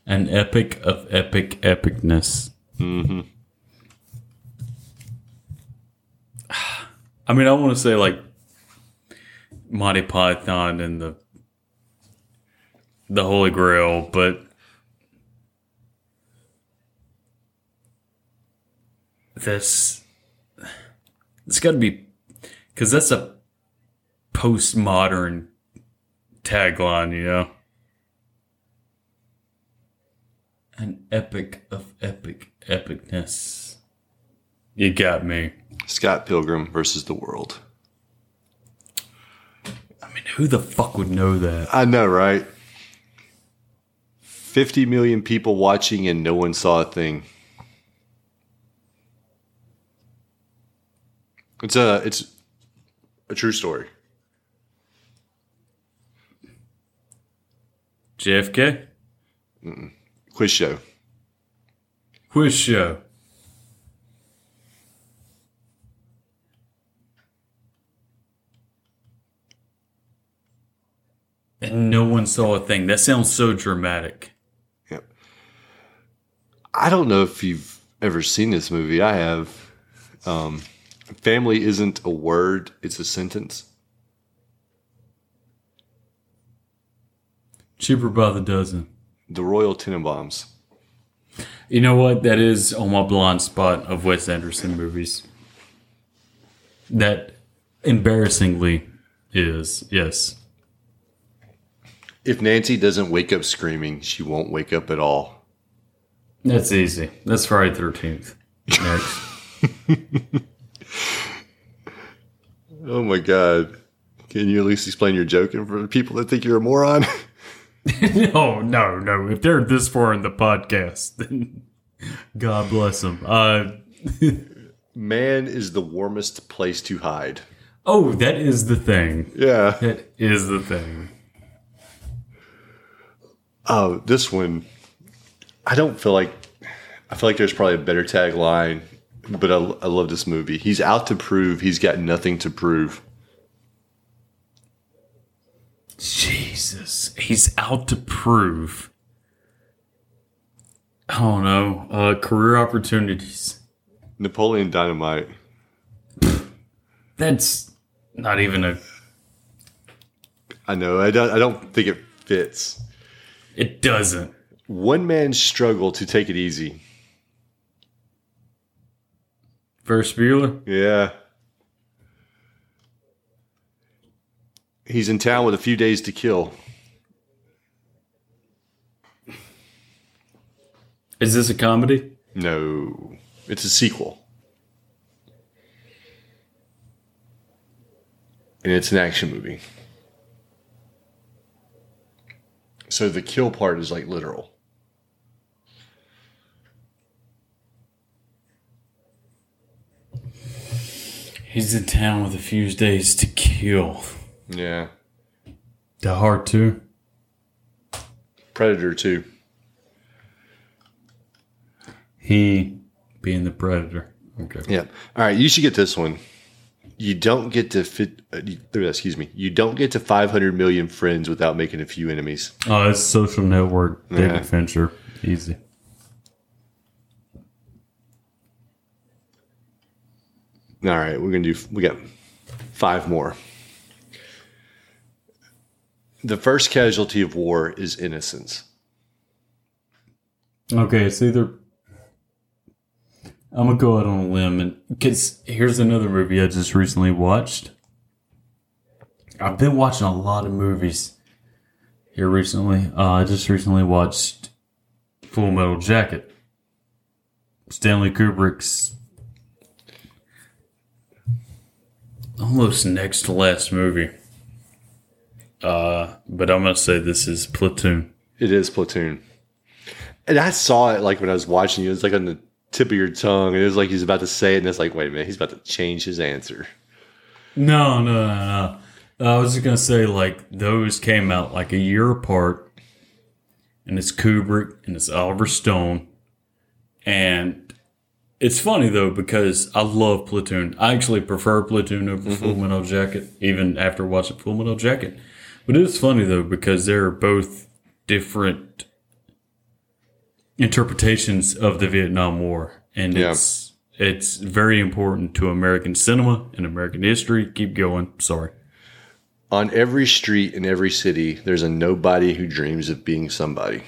An epic of epic epicness. Mm-hmm. I mean, I want to say like Monty Python and the the Holy Grail, but this it's got to be because that's a postmodern tagline, you know. An epic of epic epicness. You got me. Scott Pilgrim versus the world. I mean, who the fuck would know that? I know, right? 50 million people watching and no one saw a thing. It's a it's a true story. JFK? Quiz show. Quiz show. And no one saw a thing. That sounds so dramatic. Yep. I don't know if you've ever seen this movie. I have. Um, family isn't a word; it's a sentence. Cheaper by the dozen. The Royal Tenenbaums. You know what? That is on my blind spot of Wes Anderson movies. That embarrassingly is, yes. If Nancy doesn't wake up screaming, she won't wake up at all. That's easy. That's Friday Thirteenth. Next. Oh my god! Can you at least explain your joke for the people that think you're a moron? no, no, no. If they're this far in the podcast, then God bless them. Uh, Man is the warmest place to hide. oh, that is the thing. Yeah. That is the thing. Oh, this one, I don't feel like. I feel like there's probably a better tagline, but I, I love this movie. He's out to prove he's got nothing to prove. Jesus, he's out to prove. I don't know. Uh, career opportunities. Napoleon Dynamite. That's not even a. I know. I don't. I don't think it fits. It doesn't. One man's struggle to take it easy. Ferris Bueller. Yeah. He's in town with a few days to kill. Is this a comedy? No, it's a sequel. And it's an action movie. So the kill part is like literal. He's in town with a few days to kill. Yeah. Die Hard too. Predator 2. He being the predator. Okay. Yeah. All right, you should get this one. You don't get to fit. Uh, excuse me. You don't get to 500 million friends without making a few enemies. Oh, it's Social Network. David Yeah. Fincher. Easy. All right, we're gonna do. We got five more. The first casualty of war is innocence. Okay, it's either I'm gonna go out on a limb and because here's another movie I just recently watched. I've been watching a lot of movies here recently. Uh, I just recently watched Full Metal Jacket, Stanley Kubrick's almost next to last movie. Uh, but I'm gonna say this is Platoon. It is platoon, and I saw it like when I was watching you. It was like on the tip of your tongue, and it was like he's about to say it, and it's like, wait a minute, he's about to change his answer. No, no, no, no. I was just gonna say like those came out like a year apart, and it's Kubrick and it's Oliver Stone, and it's funny though because I love Platoon. I actually prefer Platoon over mm-hmm. Full Metal Jacket, even after watching Full Metal Jacket. But it's funny though because they're both different interpretations of the Vietnam War, and Yeah. it's it's very important to American cinema and American history. Keep going. Sorry. On every street in every city, there's a nobody who dreams of being somebody.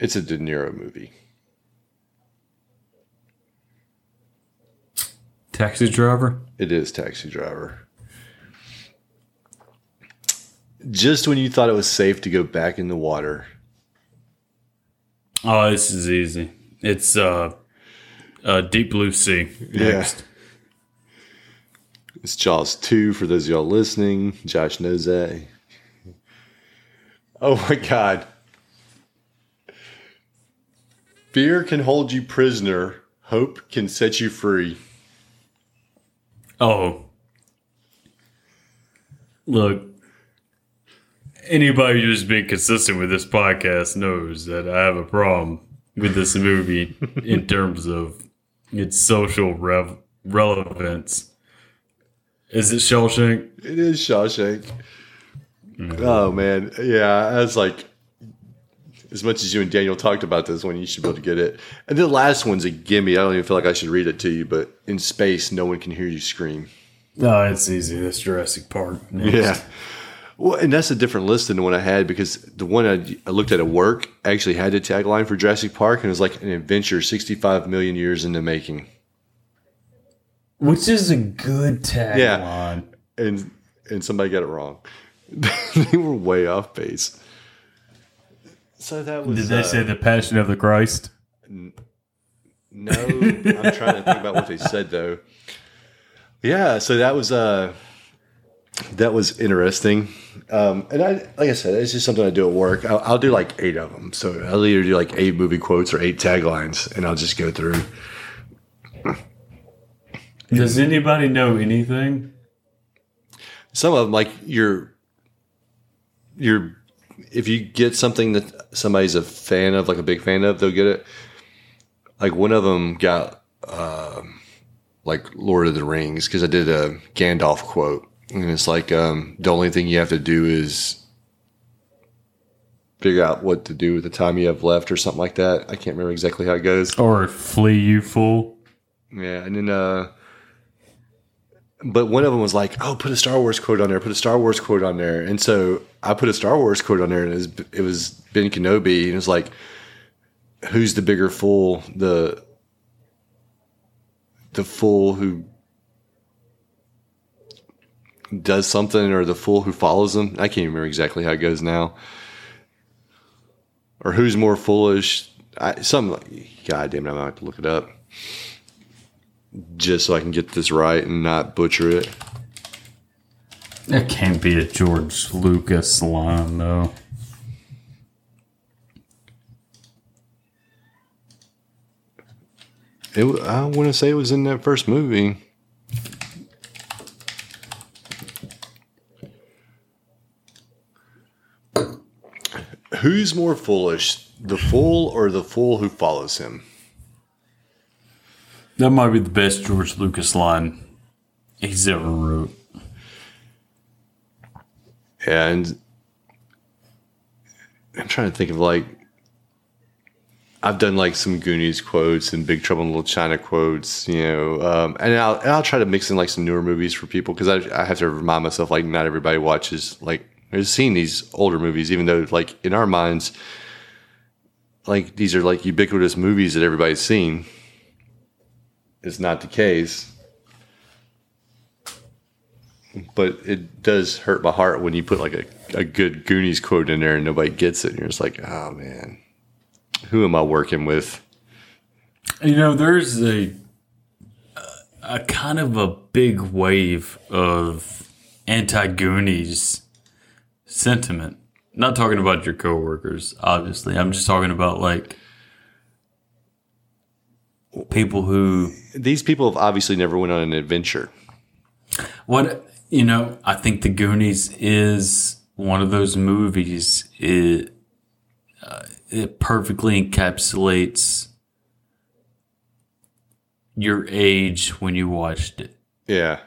It's a De Niro movie. Taxi driver. It is Taxi Driver. Just when you thought it was safe to go back in the water, Oh, this is easy. It's uh, uh Deep Blue Sea. Next. it's Jaws 2 for those of y'all listening. Josh knows that. Oh my God. Fear can hold you prisoner. Hope can set you free. Oh. Look, anybody who's been consistent with this podcast knows that I have a problem with this movie in terms of its social rev- relevance. Is it Shawshank? It is Shawshank. Mm-hmm. Oh man, yeah. I was like, as much as you and Daniel talked about this one, you should be able to get it. And the last one's a gimme. I don't even feel like I should read it to you, but in space, no one can hear you scream. No, it's easy. That's Jurassic Park. Next. Yeah. Well, and that's a different list than the one I had because the one I, I looked at at work actually had the tagline for Jurassic Park and it was like an adventure 65 million years in the making. Which is a good tagline. Yeah. And and somebody got it wrong. they were way off base. So that was Did they uh, say the Passion of the Christ? No, I'm trying to think about what they said though. Yeah, so that was uh that was interesting. Um, and I, like I said, it's just something I do at work. I'll, I'll do like eight of them. So I'll either do like eight movie quotes or eight taglines, and I'll just go through. Does anybody know anything? Some of them, like you're, you're, if you get something that somebody's a fan of, like a big fan of, they'll get it. Like one of them got, uh, like Lord of the Rings because I did a Gandalf quote, and it's like um, the only thing you have to do is figure out what to do with the time you have left, or something like that. I can't remember exactly how it goes. Or flee you fool? Yeah, and then uh but one of them was like, "Oh, put a Star Wars quote on there. Put a Star Wars quote on there." And so I put a Star Wars quote on there, and it was, it was Ben Kenobi, and it was like, "Who's the bigger fool? The the fool who does something, or the fool who follows him?" I can't remember exactly how it goes now. Or who's more foolish? I, some God damn it, I'm gonna have to look it up just so I can get this right and not butcher it. That can't be a George Lucas line, though. It, I want to say it was in that first movie. Who's more foolish, the fool or the fool who follows him? That might be the best George Lucas line he's ever wrote. And I'm trying to think of like I've done like some Goonies quotes and Big Trouble in Little China quotes, you know, um, and I'll and I'll try to mix in like some newer movies for people because I I have to remind myself like not everybody watches like has seen these older movies, even though like in our minds, like these are like ubiquitous movies that everybody's seen. It's not the case but it does hurt my heart when you put like a, a good Goonies quote in there and nobody gets it. And you're just like, oh man, who am I working with? You know, there's a a kind of a big wave of anti Goonies sentiment. Not talking about your coworkers, obviously. I'm just talking about like people who These people have obviously never went on an adventure. What you know, I think The Goonies is one of those movies. It uh, it perfectly encapsulates your age when you watched it. Yeah.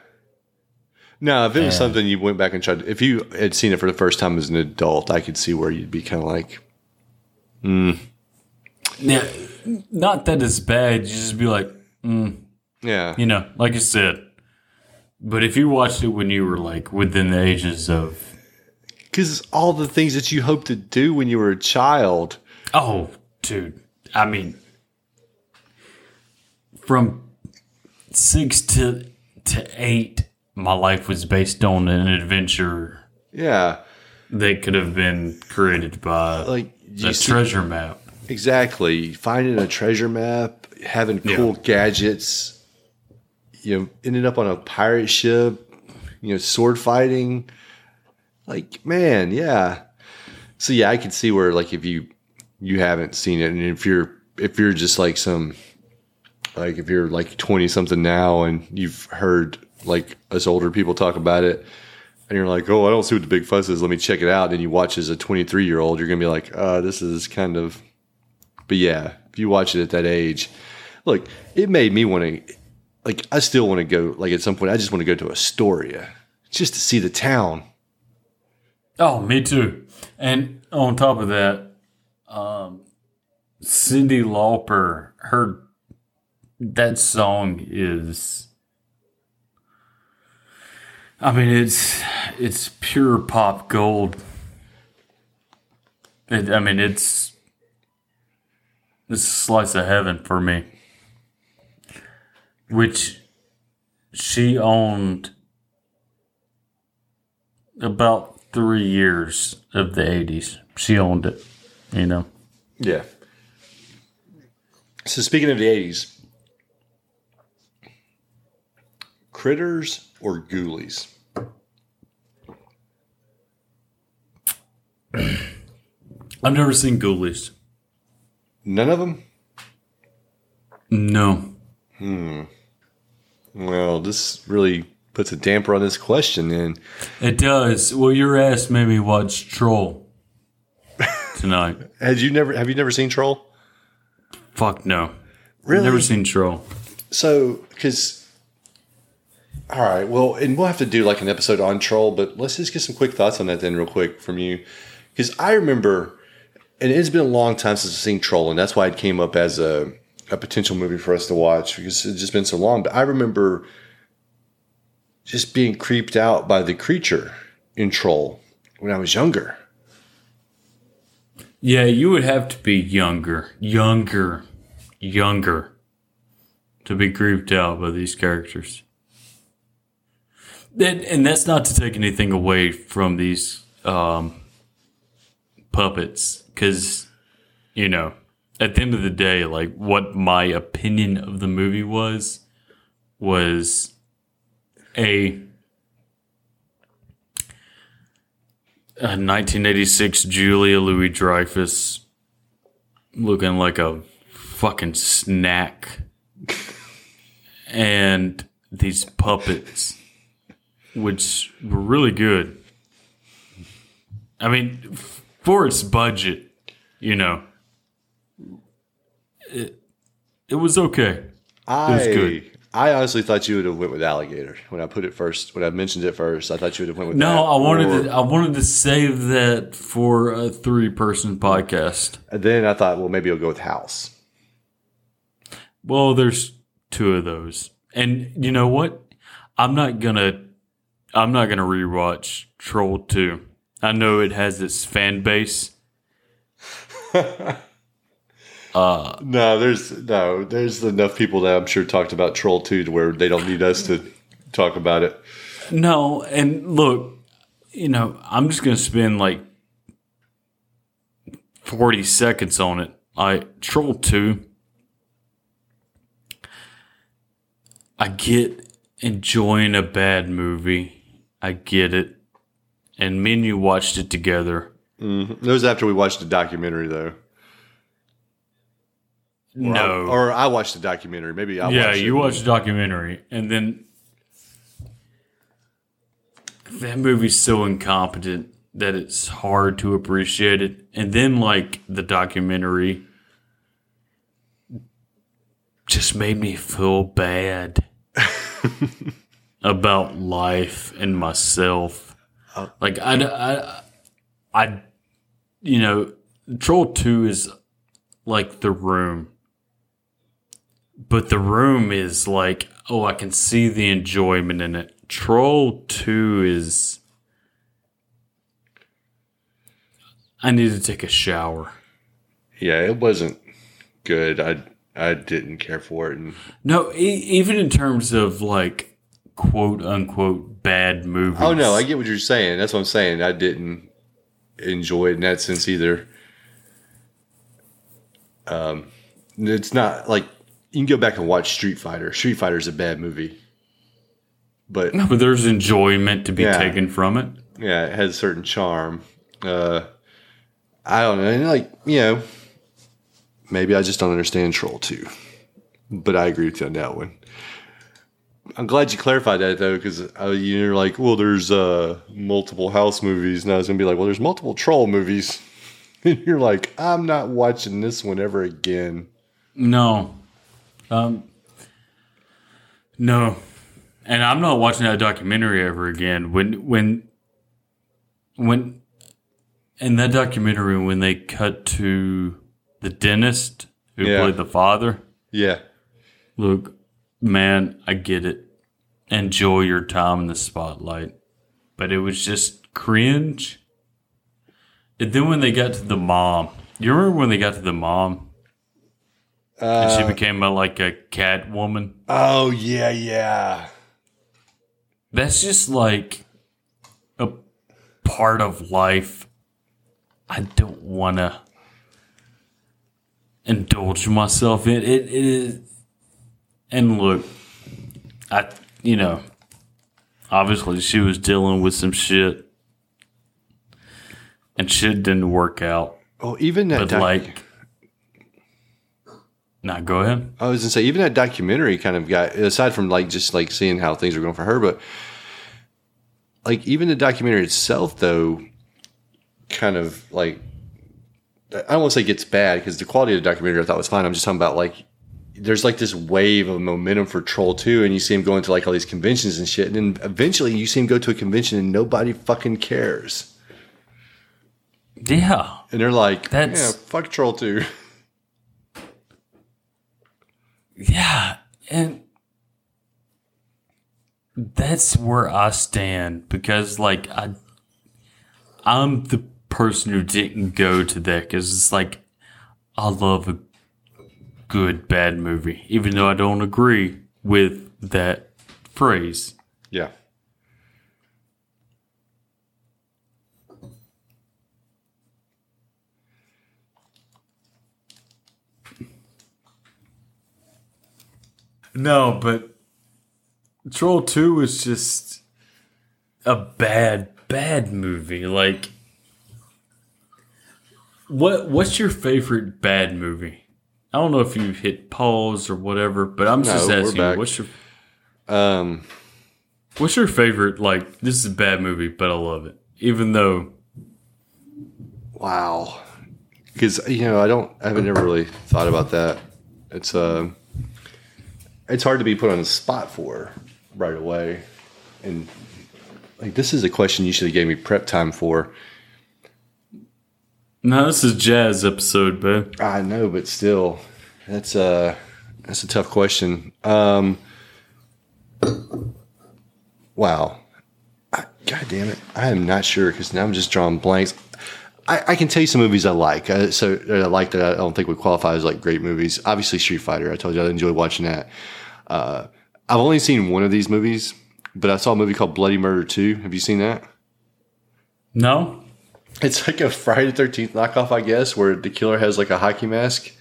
No, if it was something you went back and tried, if you had seen it for the first time as an adult, I could see where you'd be kind of like, Yeah, not that it's bad. You just be like, mm. yeah, you know, like I said. But if you watched it when you were like within the ages of because all the things that you hoped to do when you were a child. Oh, dude. I mean, from six to to eight, my life was based on an adventure Yeah, that could have been created by like a see- treasure map. Exactly. Finding a treasure map, having cool gadgets, you know, ending up on a pirate ship, you know, sword fighting. Like, man, yeah. So yeah, I can see where like if you you haven't seen it and if you're if you're just like some like if you're like 20 something now and you've heard like us older people talk about it and you're like oh i don't see what the big fuss is let me check it out and you watch as a 23 year old you're gonna be like uh this is kind of but yeah if you watch it at that age look it made me want to like i still want to go like at some point i just want to go to astoria just to see the town Oh, me too. And on top of that, um, Cyndi Lauper, her that song is. I mean, it's it's pure pop gold. It, I mean, it's it's a slice of heaven for me. Which she owned about three years of the 80s. She owned it, you know. Yeah. So speaking of the eighties, critters or ghoulies? I've never seen Ghoulies. None of them. No. Hmm. Well, this really puts a damper on this question. Then It does. Well, your ass made me watch Troll tonight. had you never have you never seen Troll? Fuck no. Really? Never seen Troll. So, because all right, well, and we'll have to do like an episode on Troll, but let's just get some quick thoughts on that then, real quick from you, because I remember, and it's been a long time since I've seen Troll, and that's why it came up as a a potential movie for us to watch because it's just been so long. But I remember just being creeped out by the creature in Troll when I was younger. Yeah, you would have to be younger, younger, younger to be creeped out by these characters. And, that's not to take anything away from these um, puppets, because, you know, at the end of the day, like what my opinion of the movie was, was a a 1986 Julia Louis Dreyfus looking like a fucking snack. and these puppets, which were really good. I mean, for its budget, you know, it, it was okay. I was good. I honestly thought you would have went with alligator when I put it first. When I mentioned it first, I thought you would have went with No, that. I wanted Or- to. I wanted to save that for a three-person podcast. And then I thought, well, maybe I'll go with House. Well, there's two of those. And you know what? I'm not gonna I'm not gonna rewatch Troll 2. I know it has its fan base. Uh, no, there's no, there's enough people that I'm sure talked about Troll 2 to where they don't need us to talk about it. No, and look, you know, I'm just gonna spend like 40 seconds on it. I Troll 2. I get enjoying a bad movie. I get it. And me and you watched it together. Mm-hmm. It was after we watched the documentary, though. Or I, no. or I watched the documentary. Maybe I yeah, watched you watched the documentary, and then that movie's so incompetent that it's hard to appreciate it. And then, like the documentary, just made me feel bad about life and myself. Oh. Like I, I, I, you know, Troll Two is like the room but the room is like, oh, I can see the enjoyment in it. Troll 2 is. I need to take a shower. Yeah, it wasn't good. I I didn't care for it. And No, e- even in terms of like quote unquote bad movies. oh no, I get what you're saying. That's what I'm saying. I didn't enjoy it in that sense either. Um, it's not like you can go back and watch Street Fighter. Street Fighter is a bad movie, but No, but there's enjoyment to be Yeah. taken from it. yeah, it has a certain charm. Uh, I don't know, and like you know, maybe I just don't understand Troll 2. But I agree with you on that one. I'm glad you clarified that though, because uh, you're like, well, there's uh, multiple house movies. And I was gonna be like, well, there's multiple troll movies. And you're like, I'm not watching this one ever again. No. Um No. And I'm not watching that documentary ever again. When when when in that documentary when they cut to the dentist who Yeah. played the father, Yeah. look, man, I get it. Enjoy your time in the spotlight. But it was just cringe. And then when they got to the mom, you remember when they got to the mom? and she uh, became a, like a cat woman. Oh yeah, yeah. That's just like a part of life. I don't want to indulge myself in it. It is, and look, I you know, obviously she was dealing with some shit, and shit didn't work out. Oh, even that. But doc- like, now go ahead. I was gonna say, even that documentary kind of got aside from like just like seeing how things were going for her, but like even the documentary itself, though, kind of like I don't want to say gets bad because the quality of the documentary I thought was fine. I'm just talking about like there's like this wave of momentum for Troll 2 and you see him going to like all these conventions and shit, and then eventually you see him go to a convention and nobody fucking cares, Yeah, and they're like, That's- yeah, fuck Troll 2. Yeah, and that's where I stand because, like, I, I'm the person who didn't go to that because it's like I love a good bad movie, even though I don't agree with that phrase. Yeah. No, but Troll Two was just a bad, bad movie. Like, what? What's your favorite bad movie? I don't know if you hit pause or whatever, but I'm just No, we're asking you, what's your Um, what's your favorite? Like, this is a bad movie, but I love it, even though Wow. Because you know, I don't, I haven't ever really thought about that. It's uh, it's hard to be put on the spot for right away, and like this is a question you should have gave me prep time for. No, this is jazz episode, babe. I know, but still, that's a that's a tough question. Um, wow, I, God damn it, I am not sure because now I'm just drawing blanks. I, I can tell you some movies I like. Uh, so that I like that I don't think would qualify as like great movies. Obviously, Street Fighter. I told you I enjoyed watching that. Uh, I've only seen one of these movies, but I saw a movie called Bloody Murder Two. Have you seen that? No, It's like a Friday Thirteenth knockoff, I guess, where the killer has like a hockey mask.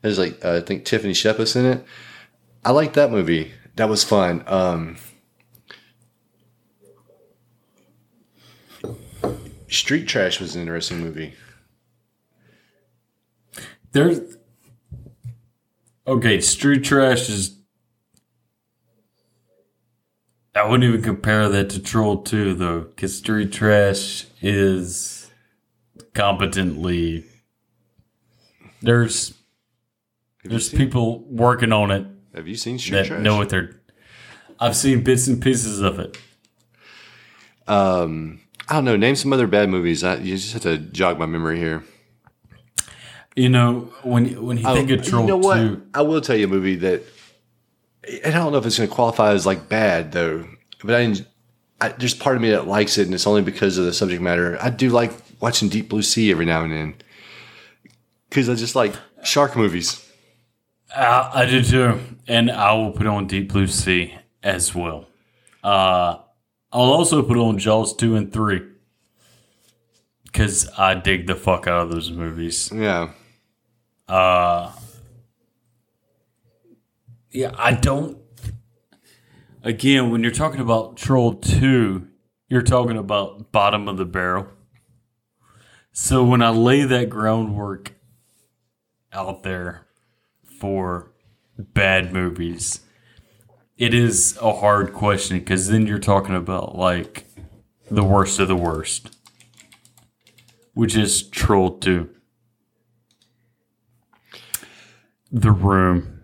There's like uh, I think Tiffany Shepis in it. I like that movie. That was fun. Um, Street Trash was an interesting movie. there's okay. Street trash is. I wouldn't even compare that to Troll 2, though, because Street Trash is competently. There's Have there's seen, people working on it Have you seen that Trash? know what they're. I've seen bits and pieces of it. um, I don't know. Name some other bad movies. I, you just have to jog my memory here. You know, when when you think of Troll Oh, you know what? 2, I will tell you a movie that, and I don't know if it's going to qualify as like bad though, but I, I there's part of me that likes it, and it's only because of the subject matter. I do like watching Deep Blue Sea every now and then because I just like shark movies. I, I do too, and I will put on Deep Blue Sea as well. Uh, I'll also put on Jaws two and three because I dig the fuck out of those movies. Yeah, Uh, yeah, I don't. Again, when you're talking about Troll two, you're talking about bottom of the barrel. So when I lay that groundwork, out there for bad movies. It is a hard question because then you're talking about like the worst of the worst, which is Troll 2. The Room.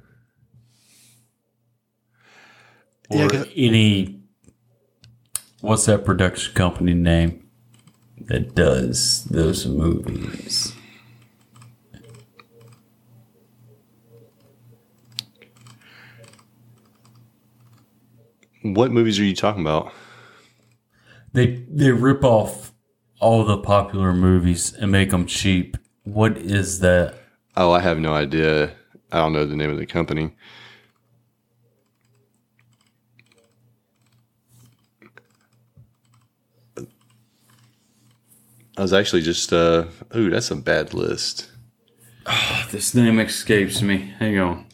Or Yeah, any. What's that production company name that does those movies? What movies are you talking about? They they rip off all the popular movies and make them cheap. What is that? Oh, I have no idea. I don't know the name of the company. I was actually just uh ooh, that's a bad list. Oh, This name escapes me. Hang on.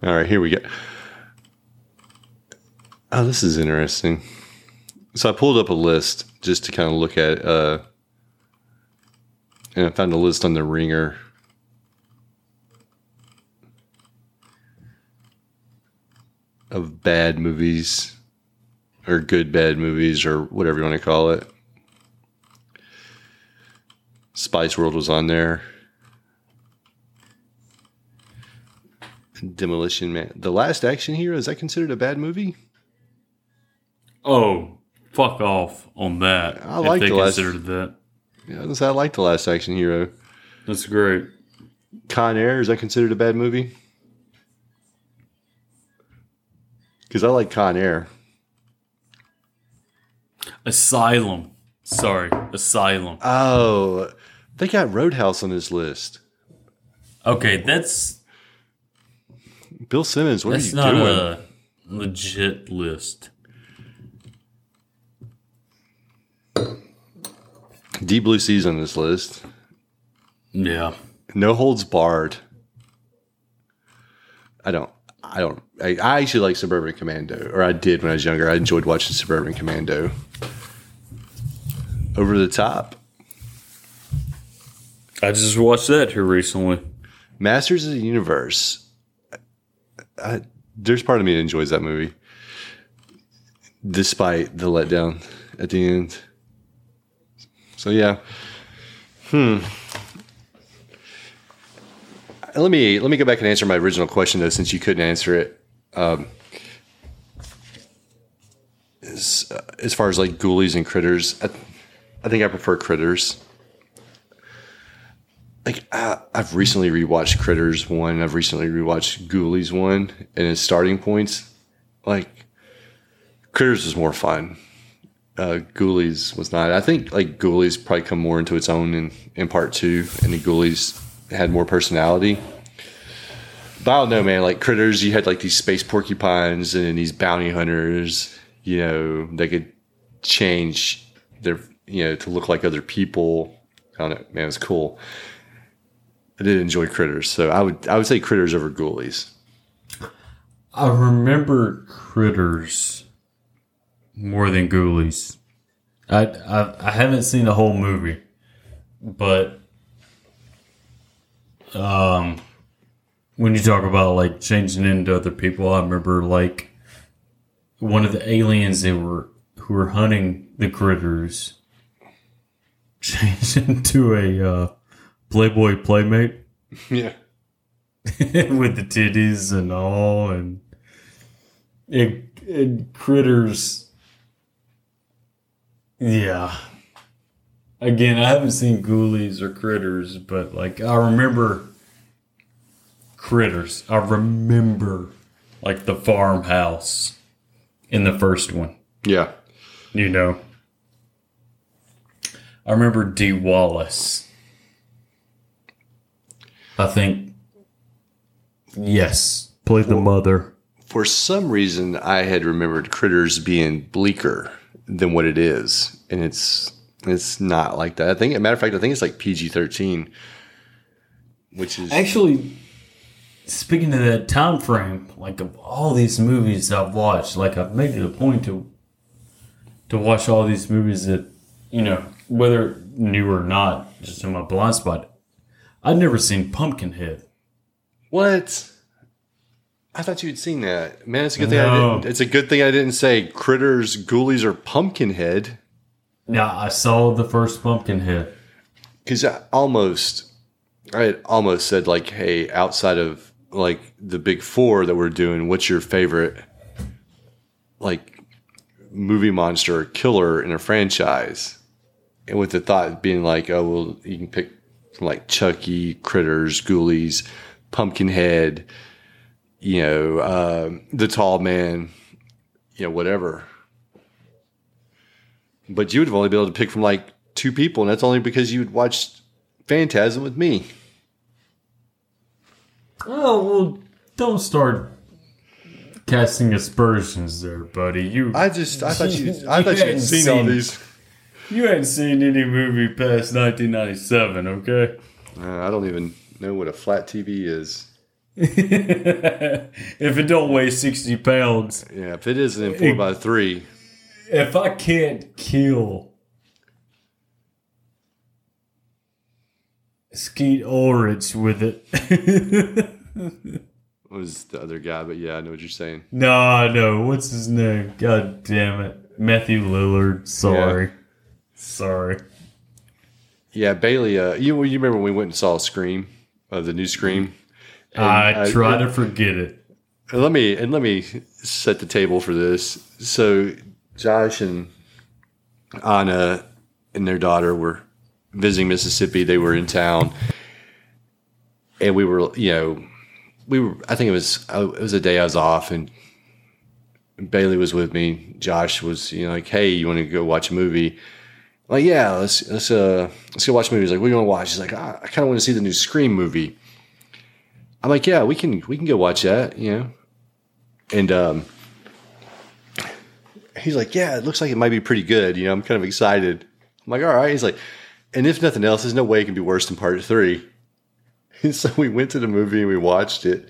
All right, here we go. Oh, this is interesting. So I pulled up a list just to kind of look at uh and I found a list on the ringer. Of bad movies or good bad movies or whatever you want to call it. Spice World was on there. Demolition Man. The Last Action Hero, is that considered a bad movie? Oh, fuck off on that. I like the last- considered that. Yeah, I like The Last Action Hero. That's great. Con Air, is that considered a bad movie? Because I like Con Air. Asylum. Sorry, Asylum. Oh, they got Roadhouse on this list. Okay, that's Bill Simmons, what are you not doing? a legit list. Deep Blue Sea's on this list. Yeah. No Holds Barred. I don't. I don't. I, I actually like Suburban Commando, or I did when I was younger. I enjoyed watching Suburban Commando. Over the Top. I just watched that here recently. Masters of the Universe. I, there's part of me that enjoys that movie, despite the letdown at the end. So yeah, hmm. Let me let me go back and answer my original question though, since you couldn't answer it. Um, as, uh, as far as like ghoulies and critters, I, I think I prefer critters like I, I've recently rewatched Critters one. I've recently rewatched Ghoulies one, and its starting points, like Critters was more fun. Uh, Ghoulies was not. I think like Ghoulies probably come more into its own in, in part two, and the Ghoulies had more personality. But I don't know, man. Like Critters, you had like these space porcupines and these bounty hunters. You know, they could change their you know to look like other people. I don't know, man. It was cool. I did enjoy Critters, so I would I would say Critters over Ghoulies. I remember Critters more than Ghoulies. I, I I haven't seen the whole movie, but um, when you talk about like changing into other people, I remember like one of the aliens they were who were hunting the critters changed into a uh, Playboy playmate Yeah, with the titties and all, and it, it critters. Yeah. Again, I haven't seen Ghoulies or Critters, but like I remember Critters. I remember like the farmhouse in the first one. yeah. You know. I remember Dee Wallace. I think. Yes. Played the mother. For some reason, I had remembered Critters being bleaker than what it is, and it's it's not like that. I think, a matter of fact, I think it's like PG thirteen, which is Actually, speaking of that time frame, like of all these movies I've watched, like I've made it a point to to watch all these movies that you know, whether new or not, just in my blind spot. I'd never seen Pumpkinhead. What? I thought you'd seen that. Man, it's a good thing I didn't. It's a good thing I didn't say critters, ghoulies, or pumpkinhead. Yeah, I saw the first Pumpkinhead. Because I almost, I almost said like, hey, outside of like the big four that we're doing, what's your favorite like movie monster or killer in a franchise? And with the thought being like, oh well, you can pick from like Chucky, Critters, Ghoulies, Pumpkinhead, you know, um, the Tall Man, you know, whatever. But you would have only been able to pick from like two people, and that's only because you would watched Phantasm with me. Oh well, don't start casting aspersions there, buddy. You I just, I thought you, I You thought hadn't you'd seen, all these. you hadn't seen any movie past 1997, okay? Uh, I don't even know what a flat TV is. if it don't weigh 60 pounds, Yeah, if it isn't in four by three, if I can't kill Skeet Ulrich with it. was the other guy. But yeah, I know what you're saying. no, no, what's his name? God damn it. Matthew Lillard. Sorry. Sorry. Yeah, Bailey. Uh, you you remember when we went and saw Scream, uh, the new Scream? And, I uh, try to forget it. Let me and let me set the table for this. So Josh and Anna and their daughter were visiting Mississippi. They were in town, and we were, you know, we were. I think it was it was a day I was off, and Bailey was with me. Josh was, you know, like, hey, you want to go watch a movie? I'm like, yeah, let's let's uh let's go watch a movie. He's like, what do you want to watch? He's like, "Ah, I kind of want to see the new Scream movie. I'm like, yeah, we can we can go watch that, you know. And um, he's like, yeah, it looks like it might be pretty good. You know, I'm kind of excited. I'm like, all right. He's like, and if nothing else, there's no way it can be worse than part three. And so we went to the movie and we watched it.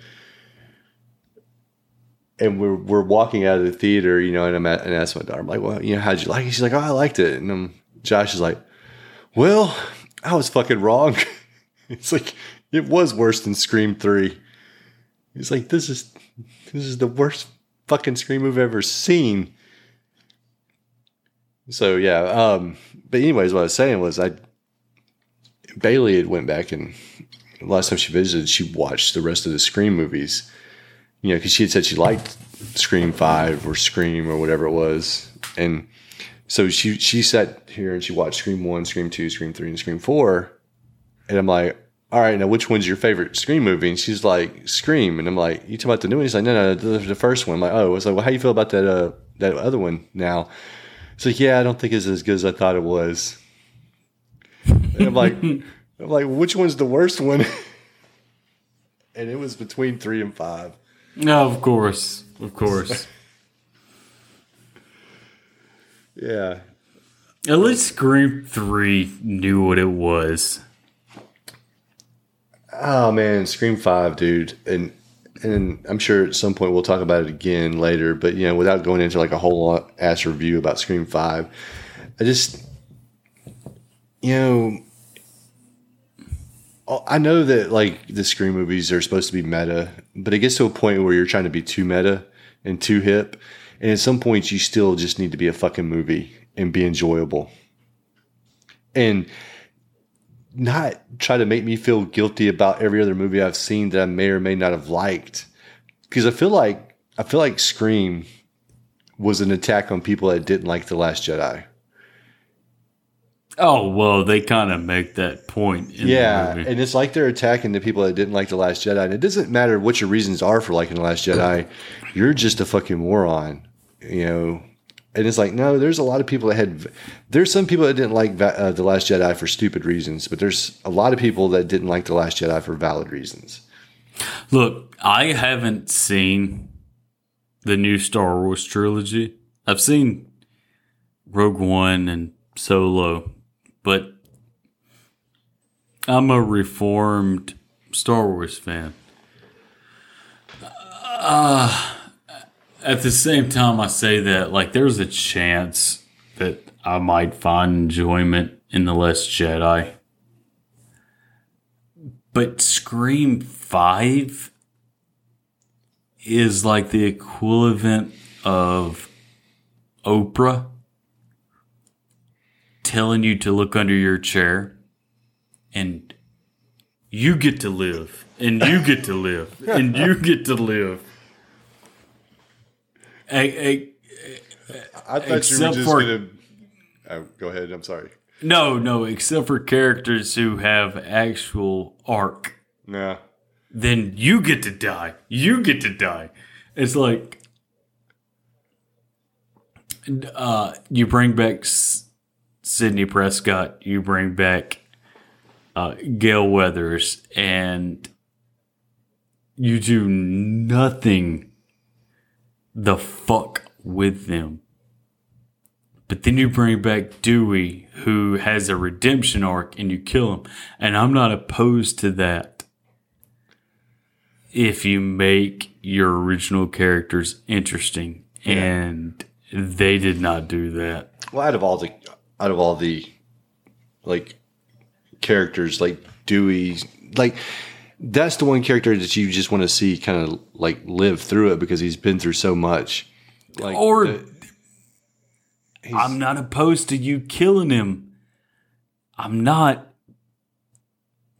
And we're, we're walking out of the theater, you know, and I'm at, and I asked my daughter, I'm like, well, you know, how'd you like it? She's like, oh, I liked it. And Josh is like, well, I was fucking wrong. it's like, it was worse than Scream 3. He's like, this is this is the worst fucking Scream I've ever seen. So yeah, um, but anyways, what I was saying was I Bailey had went back and last time she visited, she watched the rest of the Scream movies. You know, because she had said she liked Scream Five or Scream or whatever it was, and so she she sat here and she watched Scream One, Scream Two, Scream Three, and Scream Four, and I'm like, all right, now which one's your favorite Scream movie? And she's like, Scream. And I'm like, you talking about the new one? He's like, no, no, the, the first one. I'm like, oh, it's like, well, how you feel about that uh, that other one now? It's like, yeah, I don't think it's as good as I thought it was. And I'm like, I'm like, which one's the worst one? and it was between three and five. No, of course. Of course. Yeah. At least Scream 3 knew what it was. Oh man, Scream Five, dude, and and I'm sure at some point we'll talk about it again later. But you know, without going into like a whole ass review about Scream Five, I just you know. Oh, I know that like the Scream movies are supposed to be meta, but it gets to a point where you're trying to be too meta and too hip, and at some points you still just need to be a fucking movie and be enjoyable. And not try to make me feel guilty about every other movie I've seen that I may or may not have liked. Because I feel like I feel like Scream was an attack on people that didn't like The Last Jedi. Oh, well, they kind of make that point in Yeah, the movie. and it's like they're attacking the people that didn't like The Last Jedi. And it doesn't matter what your reasons are for liking The Last Jedi. You're just a fucking moron, you know. And it's like, no, there's a lot of people that had. There's some people that didn't like uh, The Last Jedi for stupid reasons, but there's a lot of people that didn't like The Last Jedi for valid reasons. Look, I haven't seen the new Star Wars trilogy. I've seen Rogue One and Solo, but I'm a reformed Star Wars fan. Uh, at the same time, I say that like there's a chance that I might find enjoyment in the Last Jedi, but Scream Five is like the equivalent of Oprah telling you to look under your chair and you get to live and you get to live and you get to live. I thought Except for- gonna. Oh, go ahead. I'm sorry. no, no, except for characters who have actual arc. No. Then you get to die. You get to die. It's like uh, you bring back S- Sidney Prescott, you bring back uh, Gale Weathers, and you do nothing the fuck with them. But then you bring back Dewey, who has a redemption arc, and you kill him. And I'm not opposed to that if you make your original characters interesting. And they did not do that. Well, out of all the, out of all the, like, characters, like Dewey, like that's the one character that you just want to see kind of like live through it because he's been through so much. Like, Or the- I'm not opposed to you killing him. I'm not.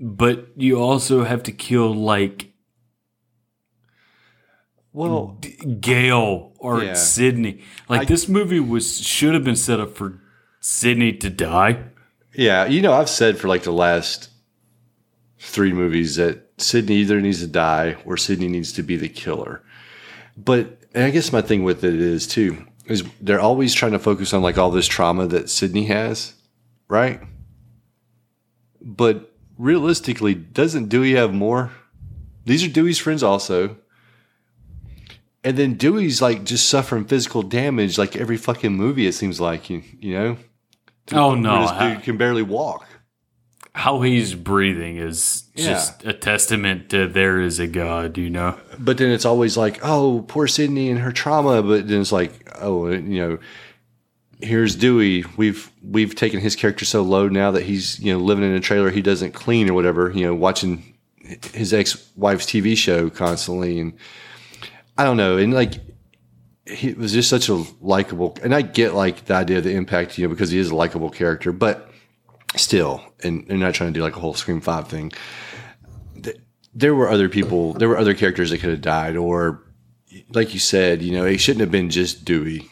But you also have to kill like well, Gale or Yeah. Sidney. Like I- this movie was should have been set up for Sidney to die. Yeah, you know, I've said for like the last three movies that Sidney either needs to die or Sidney needs to be the killer. But I guess my thing with it is too is they're always trying to focus on like all this trauma that Sidney has, right? But realistically, doesn't Dewey have more? These are Dewey's friends also. And then Dewey's like just suffering physical damage like every fucking movie it seems like, you, you know? Oh no! this dude can barely walk. how he's breathing is Yeah. just a testament to there is a God. You know. But then it's always like, oh, poor Sidney and her trauma. But then it's like, oh, uh, you know, here's Dewey. We've we've taken his character so low now that he's you know living in a trailer he doesn't clean or whatever. You know, watching his ex wife's TV show constantly, and I don't know, and like. He was just such a likable, and I get like the idea of the impact, you know, because he is a likable character, but still, and they're not trying to do like a whole Scream Five thing there were other people, there were other characters that could have died, or like you said, you know, it shouldn't have been just Dewey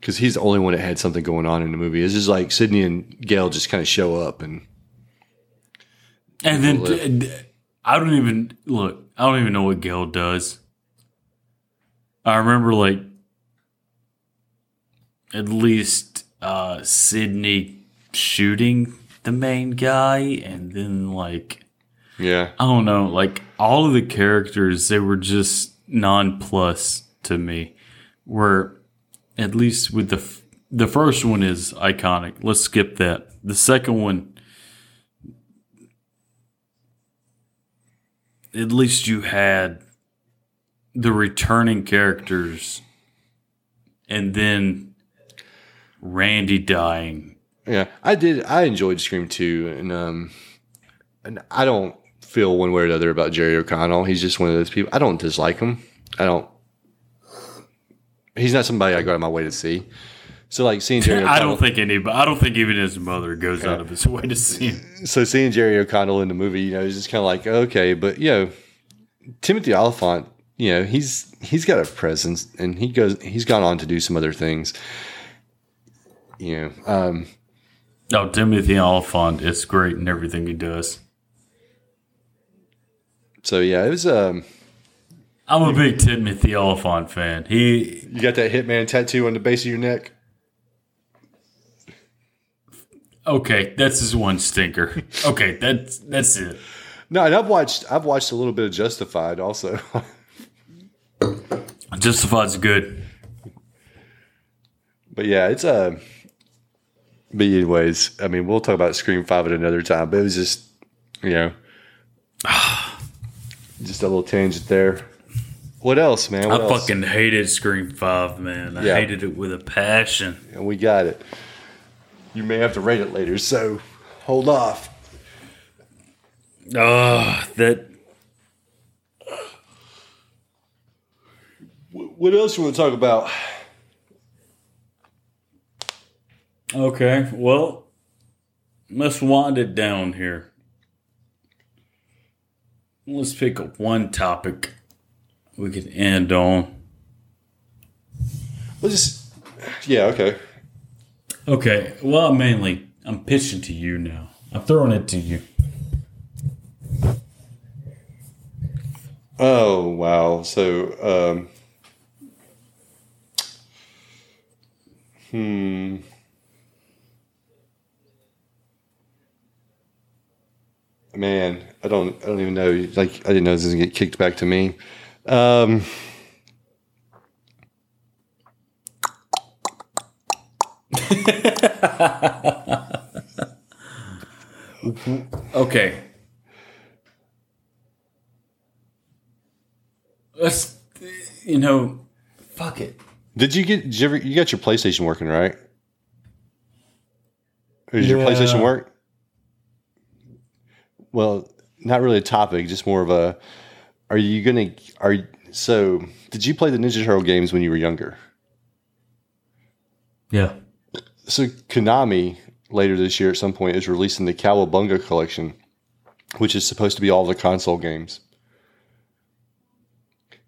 because he's the only one that had something going on in the movie. It's just like Sidney and Gale just kind of show up and And then live. d- d- I don't even look. I don't even know what Gale does. I remember like at least uh Sidney shooting the main guy, and then like yeah, I don't know, like all of the characters they were just non-plus to me. Where at least with the f- the first one is iconic. Let's skip that. The second one at least you had the returning characters and then Randy dying. yeah. I did. I enjoyed Scream Two, and um, and I don't feel one way or the other about Jerry O'Connell. He's just one of those people. I don't dislike him. I don't. He's not somebody I go out of my way to see. So like seeing Jerry O'Connell. I don't think anybody. I don't think even his mother goes out of his way to see him. so seeing Jerry O'Connell in the movie, you know, is just kind of like okay, but you know, Timothy Olyphant, you know, he's he's got a presence, and he goes, he's gone on to do some other things. You know, um, No, Timothy Olyphant is great in everything he does. so yeah, it was. Um, I'm a big Timothy Olyphant fan. He you got that Hitman tattoo on the base of your neck. okay, that's his one stinker. Okay, that's that's it. No, and I've watched I've watched a little bit of Justified also. Justified's good. but yeah, it's a. Uh, but anyways, I mean, we'll talk about Scream Five at another time. But it was just, you know, just a little tangent there. What else, man? What I else? fucking hated Scream Five, man. I Yeah. hated it with a passion. And we got it. You may have to rate it later, so hold off. Ah, that Wh- What else you want to talk about? Okay. Well, let's wind it down here. Let's pick up one topic we could end on. We'll just, yeah, okay. Okay. Well, mainly, I'm pitching to you now. I'm throwing it to you. Oh wow! So, um, hmm. Man, I don't, I don't even know. Like, I didn't know this was gonna get kicked back to me. Um, Okay. Let's, you know, fuck it. did you get? Did you ever? You got your PlayStation working, right? Or Does your PlayStation work? Well, not really a topic, just more of a. Are you gonna? Are so? Did you play the Ninja Turtle games when you were younger? Yeah. So Konami later this year at some point is releasing the Cowabunga collection, which is supposed to be all the console games.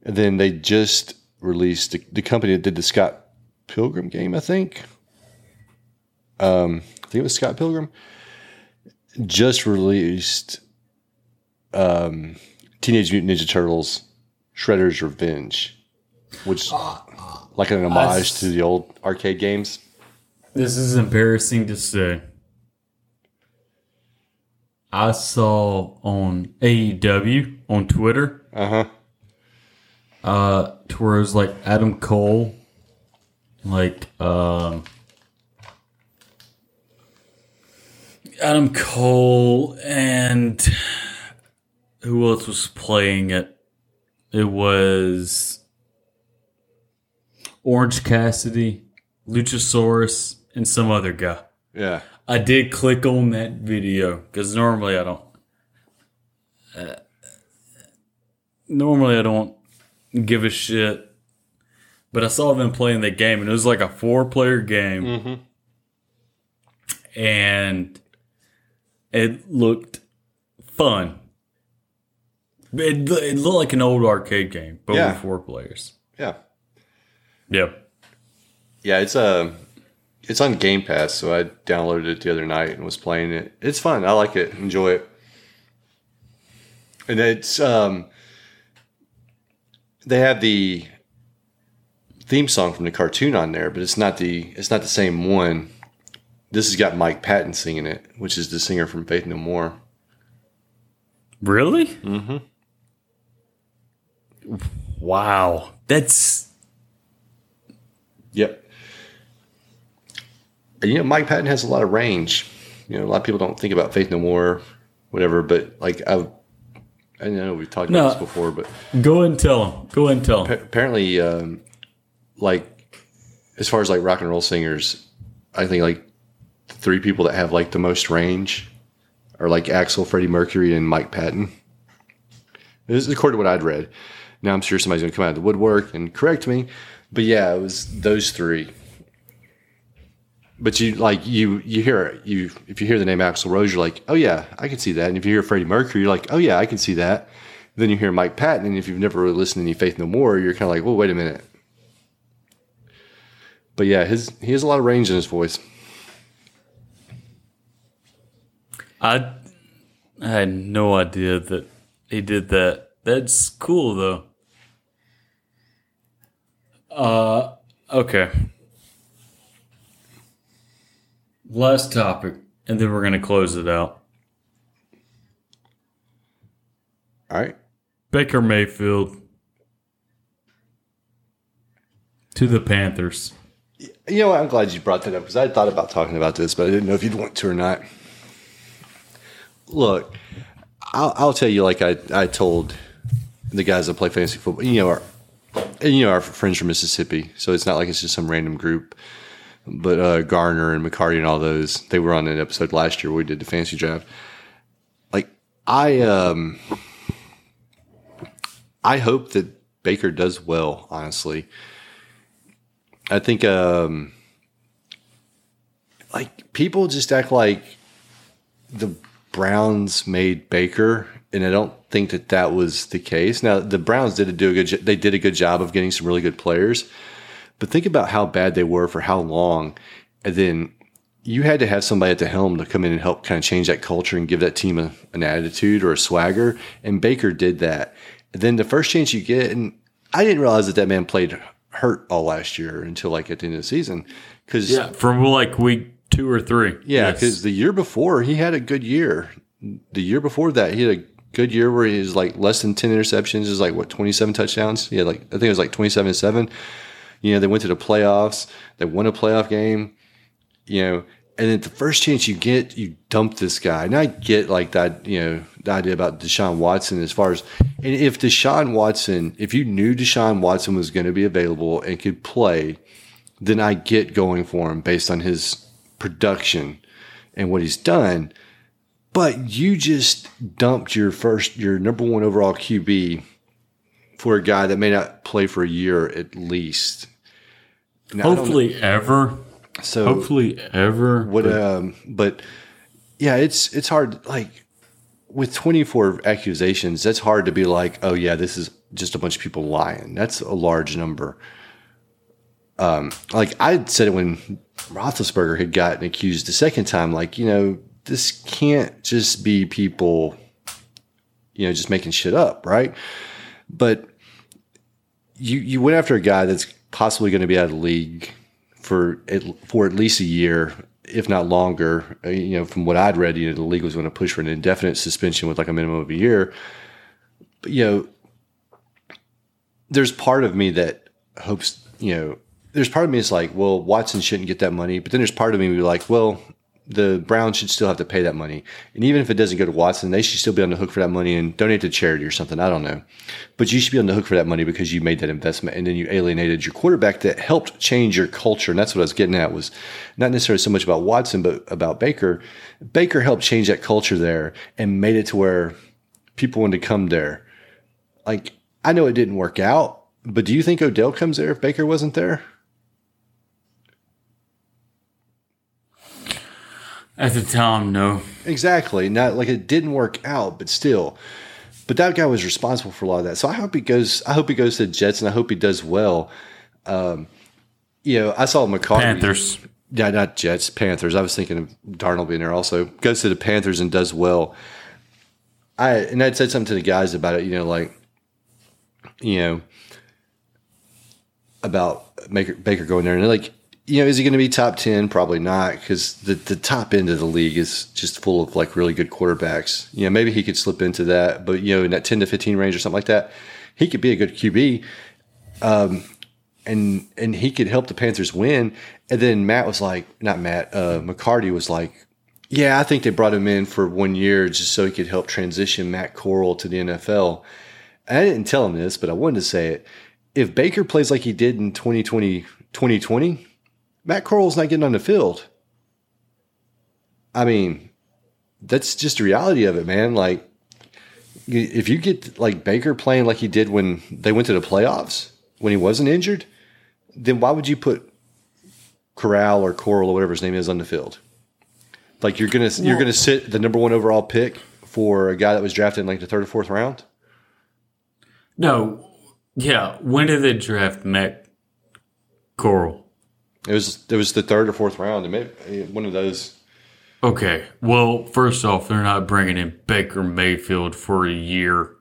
And then they just released the, the company that did the Scott Pilgrim game, I think. Um, I think it was Scott Pilgrim. Just released um, Teenage Mutant Ninja Turtles Shredder's Revenge, which like an homage to the old arcade games. This is embarrassing to say. I saw on AEW on Twitter, Uh huh. uh, to where it was like Adam Cole, like, um, Adam Cole and who else was playing it? It was Orange Cassidy, Luchasaurus, and some other guy. Yeah. I did click on that video because normally I don't. Uh, normally I don't give a shit, but I saw them playing the game and it was like a four-player game, and it looked fun. It, it looked like an old arcade game, but Yeah. with four players. Yeah. Yep. Yeah, it's uh it's on Game Pass, so I downloaded it the other night and was playing it. It's fun. I like it. Enjoy it. And it's um they have the theme song from the cartoon on there, but it's not the it's not the same one. This has got Mike Patton singing it, which is the singer from Faith No More. Really? Mm-hmm. Wow, that's Yep. And you know, Mike Patton has a lot of range. You know, a lot of people don't think about Faith No More, whatever, but like I've I know we've talked No. about this before, but Go ahead and tell him. Go ahead and tell him. apparently, um, like as far as like rock and roll singers, I think like three people that have like the most range are like Axl, Freddie Mercury, and Mike Patton. This is according to what I'd read. Now I'm sure somebody's gonna come out of the woodwork and correct me, but yeah, it was those three. But you like you you hear you if you hear the name Axl Rose, you're like, oh yeah, I can see that. And if you hear Freddie Mercury, you're like, oh yeah, I can see that. Then you hear Mike Patton, and if you've never really listened to any Faith No More, you're kind of like, well, wait a minute. But yeah, his he has a lot of range in his voice. I, I had no idea that he did that. That's cool though. Uh, okay. Last topic, and then we're gonna close it out. All right. Baker Mayfield to the Panthers. You know what? I'm glad you brought that up because I thought about talking about this, but I didn't know if you'd want to or not. Look, I'll, I'll tell you, like I, I told the guys that play fantasy football, you know, our, and you know our friends from Mississippi, so it's not like it's just some random group. But uh, Garner and McCarty and all those, they were on an episode last year where we did the fantasy draft. Like I, um, I hope that Baker does well. Honestly, I think, um, like people just act like the Browns made Baker, and I don't think that that was the case. Now the Browns did do a good. They did a good job of getting some really good players, but think about how bad they were for how long, and then you had to have somebody at the helm to come in and help kind of change that culture and give that team a, an attitude or a swagger. And Baker did that. And then the first chance you get, and I didn't realize that that man played hurt all last year until like at the end of the season, because Yeah, from like week two or three. yeah, Yes. because the year before he had a good year. The year before that, he had a good year where he was like less than ten interceptions. Is like what twenty seven touchdowns. He had like I think it was like twenty seven seven. You know, they went to the playoffs. They won a playoff game. You know, and then the first chance you get, you dump this guy. And I get like that. You know, the idea about Deshaun Watson as far as and if Deshaun Watson, if you knew Deshaun Watson was going to be available and could play, then I get going for him based on his production and what he's done. But you just dumped your first, your number one overall QB for a guy that may not play for a year at least. Now, hopefully ever. so Hopefully ever. what? but- Um, but yeah, it's it's hard. Like with twenty four accusations, that's hard to be like, oh yeah, this is just a bunch of people lying. That's a large number. Um, like I said it when Roethlisberger had gotten accused the second time. Like you know, this can't just be people, you know, just making shit up, right? But you you went after a guy that's possibly going to be out of the league for at, for at least a year, if not longer. Uh, You know, from what I'd read, you know, the league was going to push for an indefinite suspension with like a minimum of a year. But you know, there's part of me that hopes, you know, there's part of me is like, well, Watson shouldn't get that money, but then there's part of me who's like, well, the Browns should still have to pay that money, and even if it doesn't go to Watson, they should still be on the hook for that money and donate to charity or something. I don't know, but you should be on the hook for that money because you made that investment and then you alienated your quarterback that helped change your culture. And that's what I was getting at was not necessarily so much about Watson, but about Baker. Baker helped change that culture there and made it to where people wanted to come there. Like I know it didn't work out, but do you think Odell comes there if Baker wasn't there? At the time, no. Exactly. Not like it didn't work out, but still. But that guy was responsible for a lot of that. So I hope he goes. I hope he goes to the Jets, and I hope he does well. Um, you know, I saw McCarty. Panthers. Yeah, not Jets, Panthers. I was thinking of Darnold being there also. Goes to the Panthers and does well. I and I'd said something to the guys about it. You know, like you know about Baker, Baker going there, and they're like, you know, is he going to be top ten? Probably not, because the the top end of the league is just full of like really good quarterbacks. You know, maybe he could slip into that, but you know, in that ten to fifteen range or something like that, he could be a good QB. Um, and and he could help the Panthers win. And then Matt was like, not Matt, uh, McCarty was like, yeah, I think they brought him in for one year just so he could help transition Matt Corral to the NFL. And I didn't tell him this, but I wanted to say it. If Baker plays like he did in 2020, 2020 Matt Corral's not getting on the field. I mean, that's just the reality of it, man. Like, if you get like Baker playing like he did when they went to the playoffs when he wasn't injured, then why would you put Corral or Coral or whatever his name is on the field? Like you're gonna you're gonna sit the number one overall pick for a guy that was drafted in like the third or fourth round. No. Yeah. When did they draft Matt Coral? It was it was the third or fourth round, one of those. Okay. Well, first off, they're not bringing in Baker Mayfield for a year.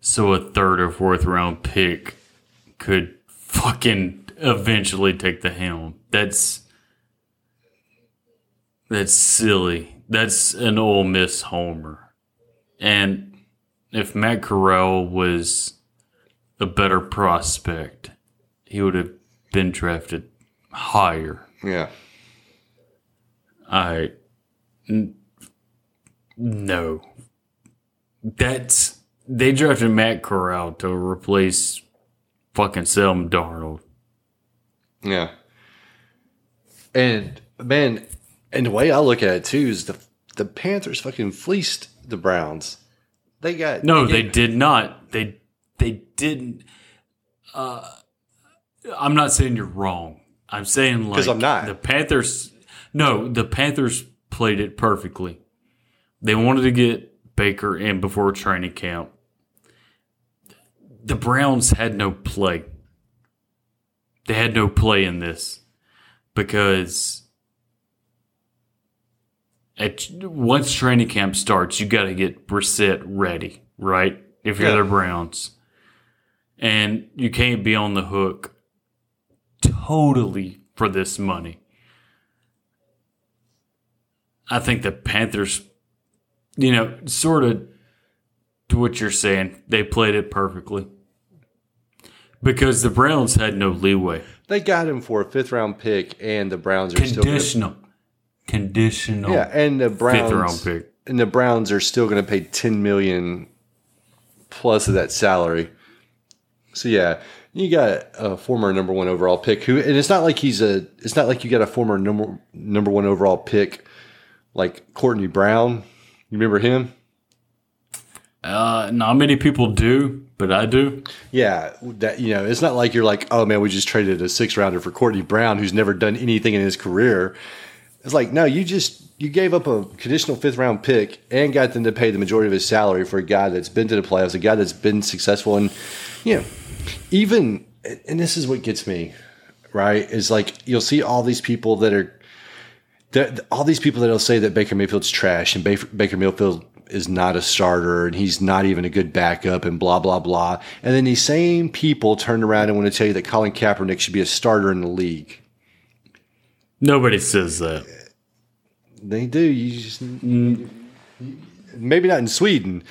So a third or fourth round pick could fucking eventually take the helm. That's that's silly. That's an Ole Miss homer. And if Matt Corral was a better prospect, he would have been drafted higher. Yeah, I n- no. That's they drafted Matt Corral to replace fucking Sam Darnold. Yeah. And man, and the way I look at it too is the the Panthers fucking fleeced the Browns. They got No, they did not. They they didn't. Uh, I'm not saying you're wrong. I'm saying like I'm not. the Panthers. No, the Panthers played it perfectly. They wanted to get Baker in before training camp. The Browns had no play. They had no play in this because at once training camp starts, you got to get Brissett ready, right? If you're Yeah. the Browns, and you can't be on the hook totally for this money. I think the Panthers, you know, sort of to what you're saying, they played it perfectly because the Browns had no leeway. they got him for a fifth round pick, and the Browns are still Conditional, conditional, yeah, and the Browns fifth round pick. and the Browns are still going to pay ten million plus of that salary. So yeah, you got a former number one overall pick who, and it's not like he's a. It's not like you got a former number number one overall pick like Courtney Brown. You remember him? Uh, not many people do, but I do. Yeah, that you know, it's not like you're like, oh man, we just traded a six rounder for Courtney Brown, who's never done anything in his career. It's like, no, you just you gave up a conditional fifth round pick and got them to pay the majority of his salary for a guy that's been to the playoffs, a guy that's been successful, and you know, even and this is what gets me right is like you'll see all these people that are that all these people that'll say that Baker Mayfield's trash and Baker, Baker Mayfield is not a starter and he's not even a good backup and blah blah blah. And then these same people turn around and want to tell you that Colin Kaepernick should be a starter in the league. Nobody says that. They do. You just maybe not in Sweden,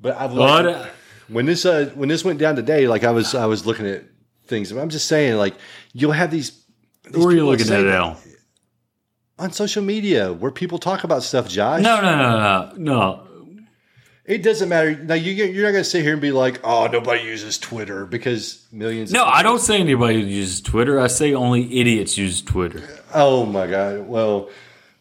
but I've What? When this uh, when this went down today, like I was I was looking at things. I'm just saying, like you'll have these. these Where are you looking at it now? On social media, where people talk about stuff, Josh. No, no, no, no, no. It doesn't matter. Now you you're not going to sit here and be like, "Oh, nobody uses Twitter because millions." No, I don't say anybody uses Twitter. I say only idiots use Twitter. Oh my god! Well,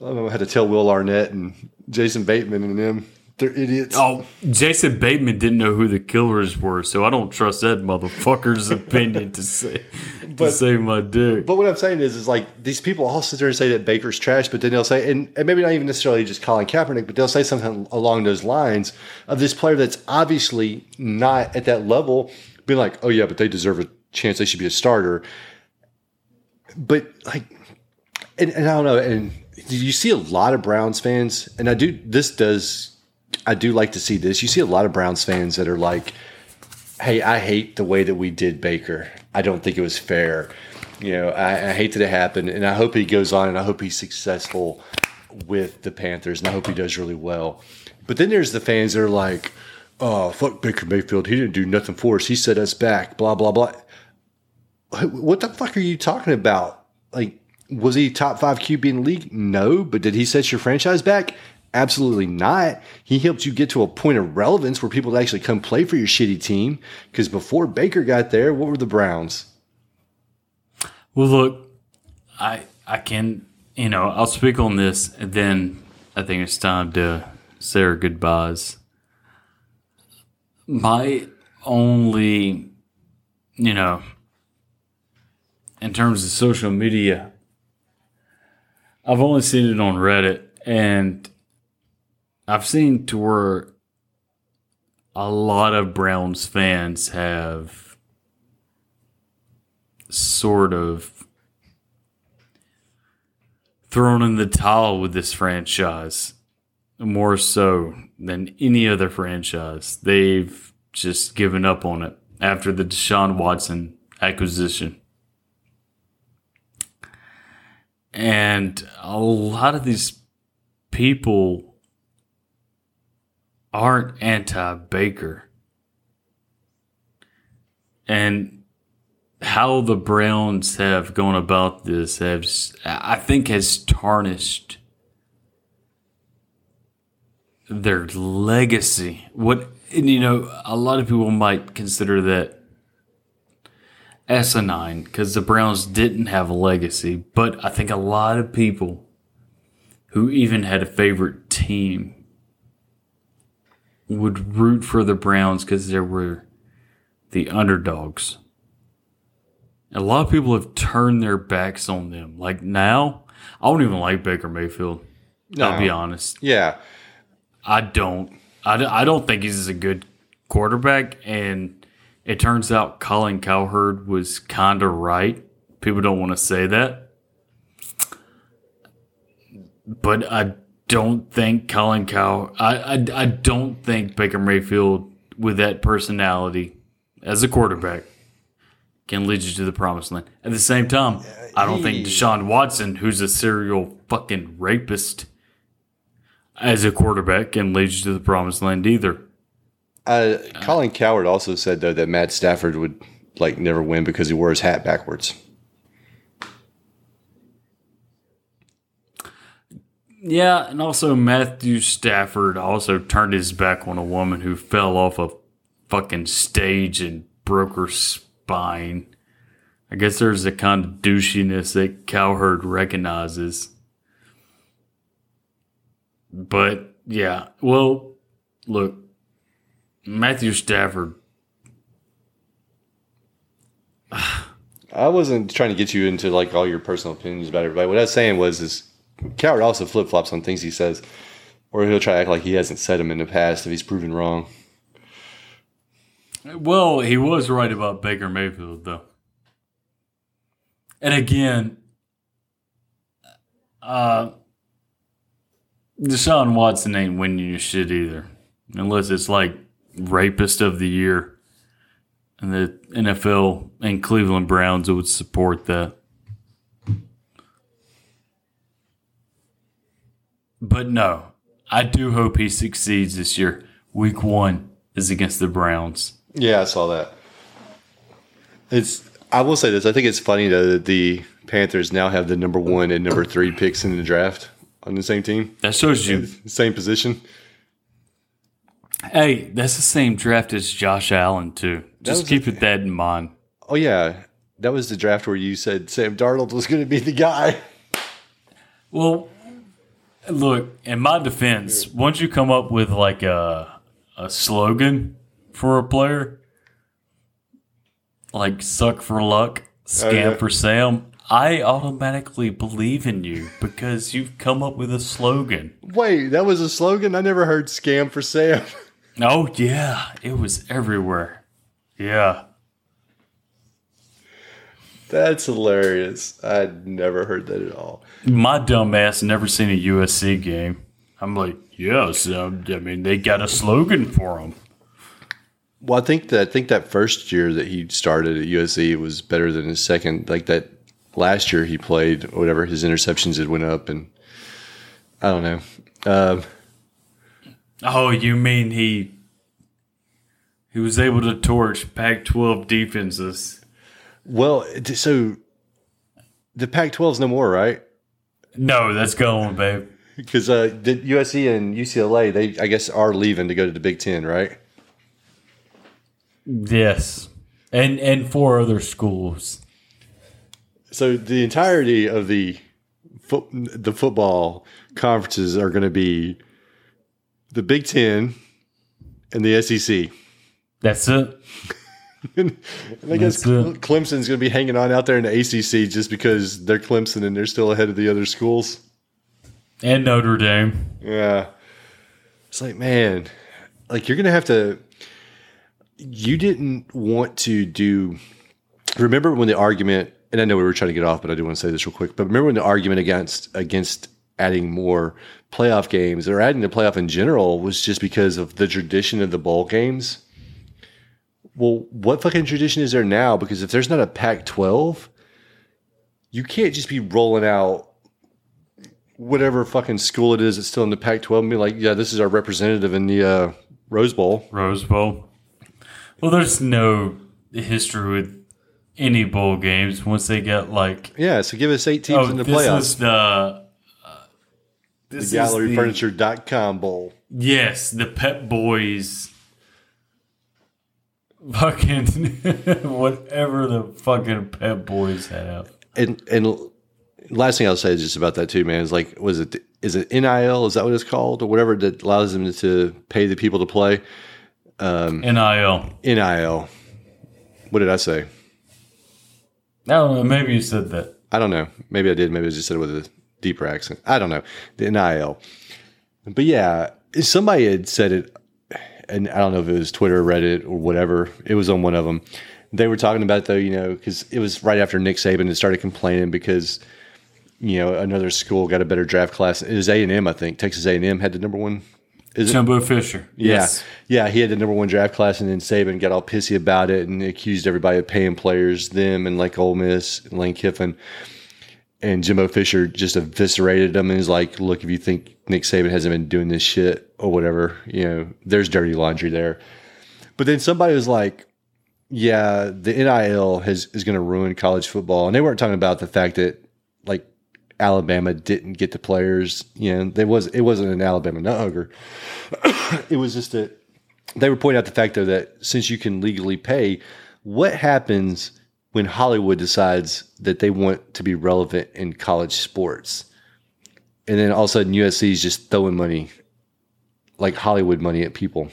I had to tell Will Arnett and Jason Bateman and them they're idiots. Oh, Jason Bateman didn't know who the killers were, so I don't trust that motherfucker's opinion to say to But- save my dick. But what I'm saying is, is like these people all sit there and say that Baker's trash, but then they'll say, and, and maybe not even necessarily just Colin Kaepernick, but they'll say something along those lines of this player that's obviously not at that level, being like, oh yeah, but they deserve a chance; they should be a starter. But like, and, and I don't know, and you see a lot of Browns fans, and I do. This does, I do like to see this. You see a lot of Browns fans that are like, hey, I hate the way that we did Baker. I don't think it was fair. You know, I, I hate that it happened, and I hope he goes on, and I hope he's successful with the Panthers, and I hope he does really well. But then there's the fans that are like, "Oh, fuck Baker Mayfield. He didn't do nothing for us. He set us back." Blah blah blah. What the fuck are you talking about? Like, was he top five QB in the league? No, but did he set your franchise back? Absolutely not. He helped you get to a point of relevance where people actually come play for your shitty team. Because before Baker got there, what were the Browns? Well, look, I I can you know I'll speak on this, and then I think it's time to say our goodbyes. My only, you know, in terms of social media, I've only seen it on Reddit, and I've seen to where a lot of Browns fans have sort of thrown in the towel with this franchise more so than any other franchise. They've just given up on it after the Deshaun Watson acquisition. And a lot of these people aren't anti Baker. And how the Browns have gone about this has, I think, has tarnished their legacy. What and you know, a lot of people might consider that asinine because the Browns didn't have a legacy, but I think a lot of people who even had a favorite team would root for the Browns because they were the underdogs. A lot of people have turned their backs on them. Like now, I don't even like Baker Mayfield. I'll be honest. Yeah. I don't. I, I don't think he's a good quarterback. And it turns out Colin Cowherd was kind of right. People don't want to say that. But I don't think Colin Cow. I, I, I don't think Baker Mayfield, with that personality as a quarterback, can lead you to the promised land. At the same time, I don't think Deshaun Watson, who's a serial fucking rapist, as a quarterback can lead you to the promised land either. Uh, Colin Cowherd also said though that Matt Stafford would like never win because he wore his hat backwards. Yeah, and also Matthew Stafford also turned his back on a woman who fell off a fucking stage and broke her spine. I guess there's a kind of douchiness that Cowherd recognizes. But yeah, well, look, Matthew Stafford. I wasn't trying to get you into like all your personal opinions about everybody. What I was saying was is Cowherd also flip flops on things he says, or he'll try to act like he hasn't said them in the past if he's proven wrong. Well, he was right about Baker Mayfield, though. And again, uh, Deshaun Watson ain't winning your shit either, unless it's like rapist of the year, and the NFL and Cleveland Browns would support that. But no, I do hope he succeeds this year. Week one is against the Browns. Yeah, I saw that. It's. I will say this. I think it's funny though that the Panthers now have the number one and number three picks in the draft on the same team, That shows you same position. Hey, that's the same draft as Josh Allen too. Just keep it that in mind. Oh yeah, that was the draft where you said Sam Darnold was going to be the guy. Well, look, in my defense, once you come up with like a a slogan for a player, like "suck for luck, oh, scam yeah. for Sam," I automatically believe in you because you've come up with a slogan. Wait, that was a slogan. I never heard "scam for Sam." Oh yeah, it was everywhere. Yeah. That's hilarious. I'd never heard that at all. My dumb ass never seen a USC game. I'm like, yes. I mean, they got a slogan for them. Well, I think that I think that first year that he started at USC was better than his second. Like that last year he played, whatever his interceptions had went up, and I don't know. Um, Oh, you mean he he was able to torch Pac-12 defenses? Well, so the Pac-12 is no more, right? No, that's gone, babe. Because uh, the USC and UCLA, they I guess are leaving to go to the Big Ten, right? Yes, and and four other schools. So the entirety of the fo- the football conferences are going to be the Big Ten and the SEC. That's it. And I guess. Clemson's going to be hanging on out there in the ACC just because they're Clemson and they're still ahead of the other schools. And Notre Dame. Yeah. It's like, man, like you're going to have to. You didn't want to do. Remember when the argument, and I know we were trying to get off, but I do want to say this real quick. But remember when the argument against against adding more playoff games or adding the playoff in general was just because of the tradition of the bowl games? Well, what fucking tradition is there now? Because if there's not a Pac 12, you can't just be rolling out whatever fucking school it is that's still in the Pac 12 and be like, yeah, this is our representative in the uh, Rose Bowl. Rose Bowl. Well, there's no history with any bowl games once they get like Yeah, so give us eight teams oh, in the this playoffs. is the uh, the this is galleryfurniture.com bowl. Yes, the Pep Boys fucking whatever the fucking Pep Boys have. And and last thing I'll say is just about that too, man. Is like, was it is it NIL? Is that what it's called, or whatever that allows them to pay the people to play? Um, NIL. NIL. What did I say? I don't know. Maybe you said that. I don't know. Maybe I did. Maybe I just said it with a deeper accent. I don't know. The NIL. But yeah, somebody had said it, and I don't know if it was Twitter, Reddit, or whatever. It was on one of them. They were talking about though, you know, because it was right after Nick Saban had started complaining because you know another school got a better draft class. It was A and M, I think. Texas A and M had the number one. Is it? Jimbo Fisher. Yeah. Yes. Yeah, he had the number one draft class, and then Saban got all pissy about it and accused everybody of paying players, them and like Ole Miss and Lane Kiffin. And Jimbo Fisher just eviscerated him and was like, look, if you think Nick Saban hasn't been doing this shit or whatever, you know, there's dirty laundry there. But then somebody was like, yeah, the NIL has, is going to ruin college football. And they weren't talking about the fact that like Alabama didn't get the players. You know, there was it wasn't an Alabama nut hugger. it was just that they were pointing out the fact though that since you can legally pay, what happens when Hollywood decides that they want to be relevant in college sports, and then all of a sudden USC is just throwing money, like Hollywood money at people,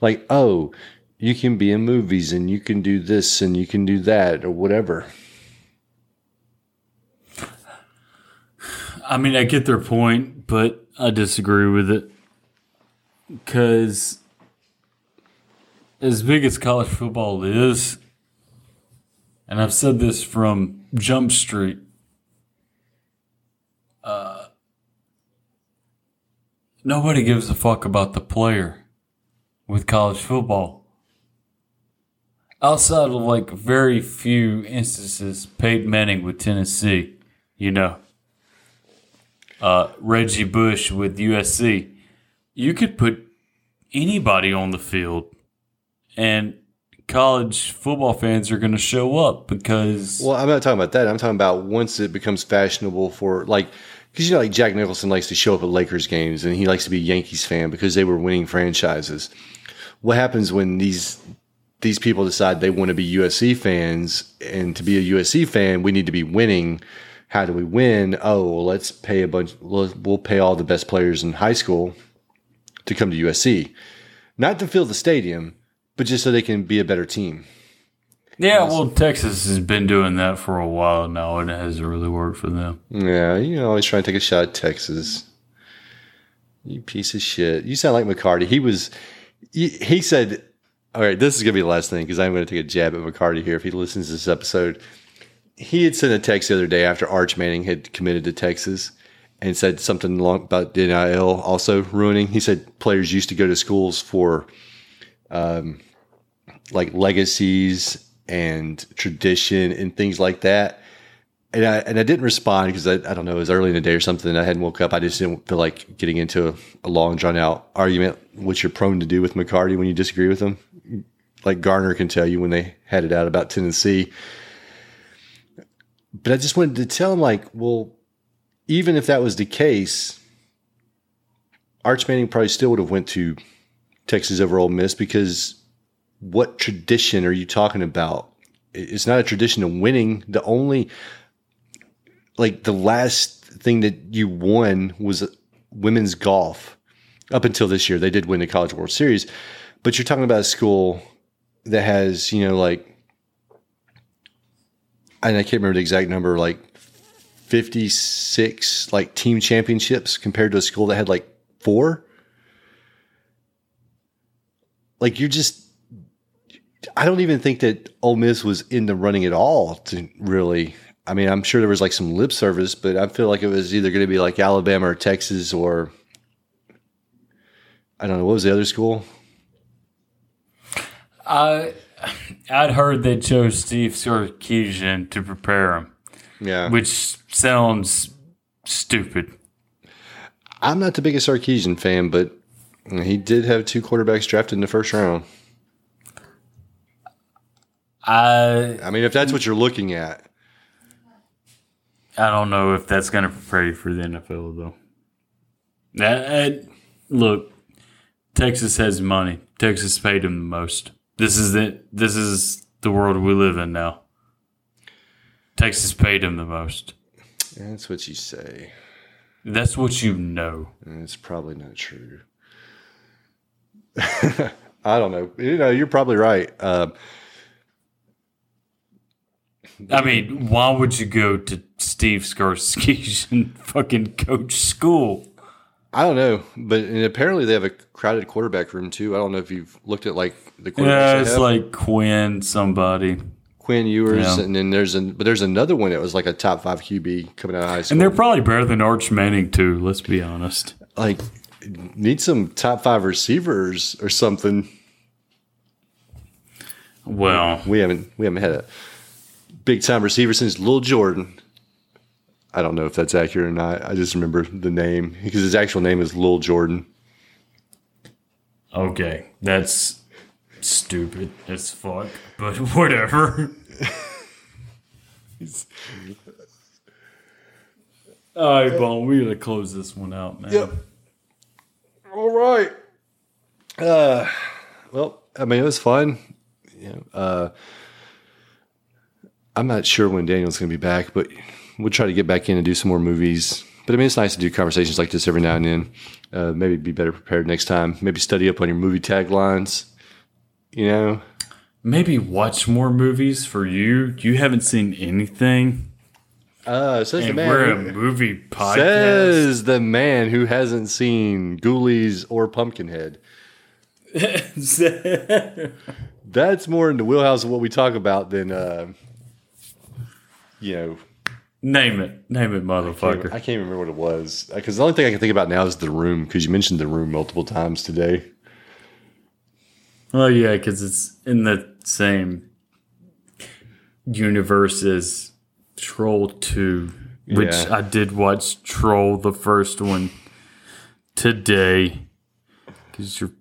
like oh. You can be in movies and you can do this and you can do that or whatever. I mean, I get their point, but I disagree with it. Because as big as college football is, and I've said this from Jump Street, uh, nobody gives a fuck about the player with college football. Outside of like very few instances, Peyton Manning with Tennessee, you know uh, Reggie Bush with USC, you could put anybody on the field, and college football fans are going to show up because Well, I'm not talking about that. I'm talking about once it becomes fashionable for like, because you know, like Jack Nicholson likes to show up at Lakers games and he likes to be a Yankees fan because they were winning franchises. What happens when these these people decide they want to be USC fans and to be a USC fan, we need to be winning. How do we win? Oh, well, let's pay a bunch. We'll we'll pay all the best players in high school to come to USC, not to fill the stadium, but just so they can be a better team. Yeah, well, Texas has been doing that for a while now, and it hasn't really worked for them. Yeah, you know, always trying to take a shot at Texas. You piece of shit. You sound like McCarty. He was, he, he said, all right, this is going to be the last thing because I'm going to take a jab at McCarty here if he listens to this episode. He had sent a text the other day after Arch Manning had committed to Texas and said something long about NIL also ruining. He said players used to go to schools for um, like legacies and tradition and things like that and I and I didn't respond because I, I don't know it was early in the day or something. I hadn't woke up. I just didn't feel like getting into a, a long drawn out argument, which you're prone to do with McCarty when you disagree with him. Like Garner can tell you when they had it out about Tennessee. But I just wanted to tell him like, well, even if that was the case, Arch Manning probably still would have went to Texas over Ole Miss because what tradition are you talking about? It's not a tradition of winning. The only like the last thing that you won was women's golf up until this year. They did win the College World Series, but you're talking about a school that has, you know, like, and I can't remember the exact number, like 56 like team championships compared to a school that had like four. Like you're just, I don't even think that Ole Miss was in the running at all to really I mean, I'm sure there was like some lip service, but I feel like it was either going to be like Alabama or Texas or I don't know what was the other school. I I'd heard they chose Steve Sarkisian to prepare him, Yeah, which sounds stupid. I'm not the biggest Sarkisian fan, but he did have two quarterbacks drafted in the first round. I I mean, if that's what you're looking at, I don't know if that's going to prepare you for the NFL though. Look, Texas has money. Texas paid him the most. This is it. This is the world we live in now. Texas paid him the most. That's what you say. That's what you know. And It's probably not true. I don't know. You know, you're probably right. Uh, I mean, why would you go to Steve Skarsgård and fucking coach school? I don't know, but and apparently they have a crowded quarterback room too. I don't know if you've looked at like the quarterbacks. Yeah, it's like Quinn, somebody, Quinn Ewers, Yeah. and then there's an but there's another one that was like a top five QB coming out of high school. and they're probably better than Arch Manning too. Let's be honest. like need some top five receivers or something. Well, We haven't we haven't had a big time receiver since Lil Jordan. I don't know if that's accurate or not. I just remember the name because his actual name is Lil Jordan. okay, that's stupid as fuck, but whatever. All right, Bone, we gotta close this one out, man. Yep. All right. Uh, well, I mean, it was fun. You know, uh, I'm not sure when Daniel's going to be back, but we'll try to get back in and do some more movies. But I mean, it's nice to do conversations like this every now and then. Uh, maybe be better prepared next time. Maybe study up on your movie taglines. You know, Maybe watch more movies for you. You haven't seen anything, uh, says the man. we're a movie podcast. Says the man who hasn't seen Ghoulies or Pumpkinhead. That's more in the wheelhouse of what we talk about than, uh, you know, Name it, name it, motherfucker. I can't remember what it was because the only thing I can think about now is the room because you mentioned the room multiple times today. Well, yeah, because it's in the same universe as Troll 2, which Yeah. I did watch Troll, the first one, today. Because you're.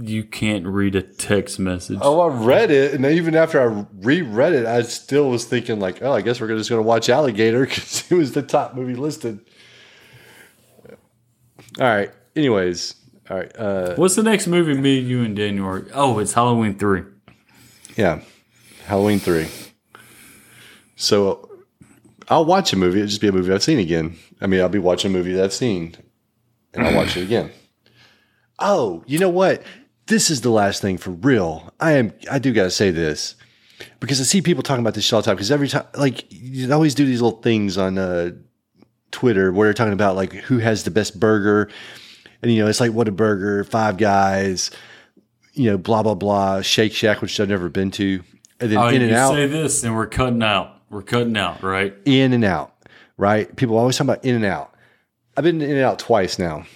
You can't read a text message. Oh, I read it, and even after I reread it, I still was thinking like, oh, I guess we're just going to watch Alligator because it was the top movie listed. All right. Anyways, all right. Uh, What's the next movie me, and you, and Daniel are? Oh, it's Halloween 3. yeah, Halloween three. So I'll watch a movie. It'll just be a movie I've seen again. I mean, I'll be watching a movie that I've seen, and I'll watch it again. Oh, you know what? This is the last thing for real. I am. I do got to say this because I see people talking about this shit all the time. Because every time, like, you always do these little things on uh, Twitter where they're talking about like who has the best burger, and you know, it's like Whataburger, Five Guys, you know, blah blah blah, Shake Shack, which I've never been to, and then Oh, In you and Out, say this, and we're cutting out. We're cutting out, right? In and Out, right? People always talk about In and Out. I've been in and out twice now.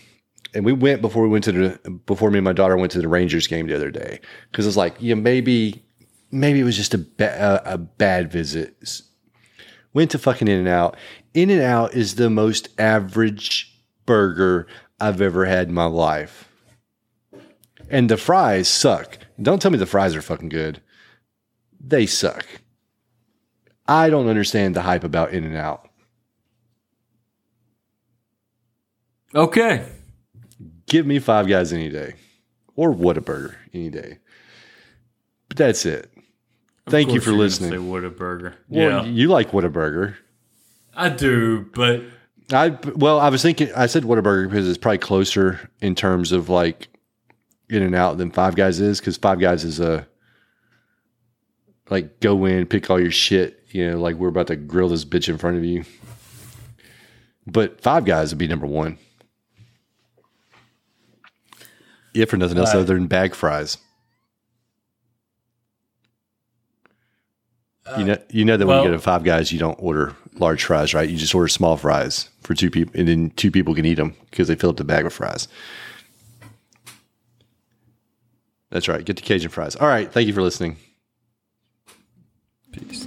And we went before we went to the before me and my daughter went to the Rangers game the other day because it was like, yeah, maybe maybe it was just a ba- a, a bad visit. Went to fucking In and Out. In and Out is the most average burger I've ever had in my life. And the fries suck. Don't tell me the fries are fucking good. They suck. I don't understand the hype about In and Out. Okay. Give me five guys any day. Or Whataburger any day. But that's it. Thank you for listening. Say Whataburger. Well, yeah, you like Whataburger. I do, but I well, I was thinking I said Whataburger because it's probably closer in terms of like in and out than Five Guys is because Five Guys is a like go in, pick all your shit, you know, like we're about to grill this bitch in front of you. But Five Guys would be number one. If for nothing else right. other than bag fries. you uh, know, you know that when you go to Five Guys, you don't order large fries, right? You just order small fries for two people, and then two people can eat them because they fill up the bag with fries. That's right. Get the Cajun fries. All right. Thank you for listening. peace.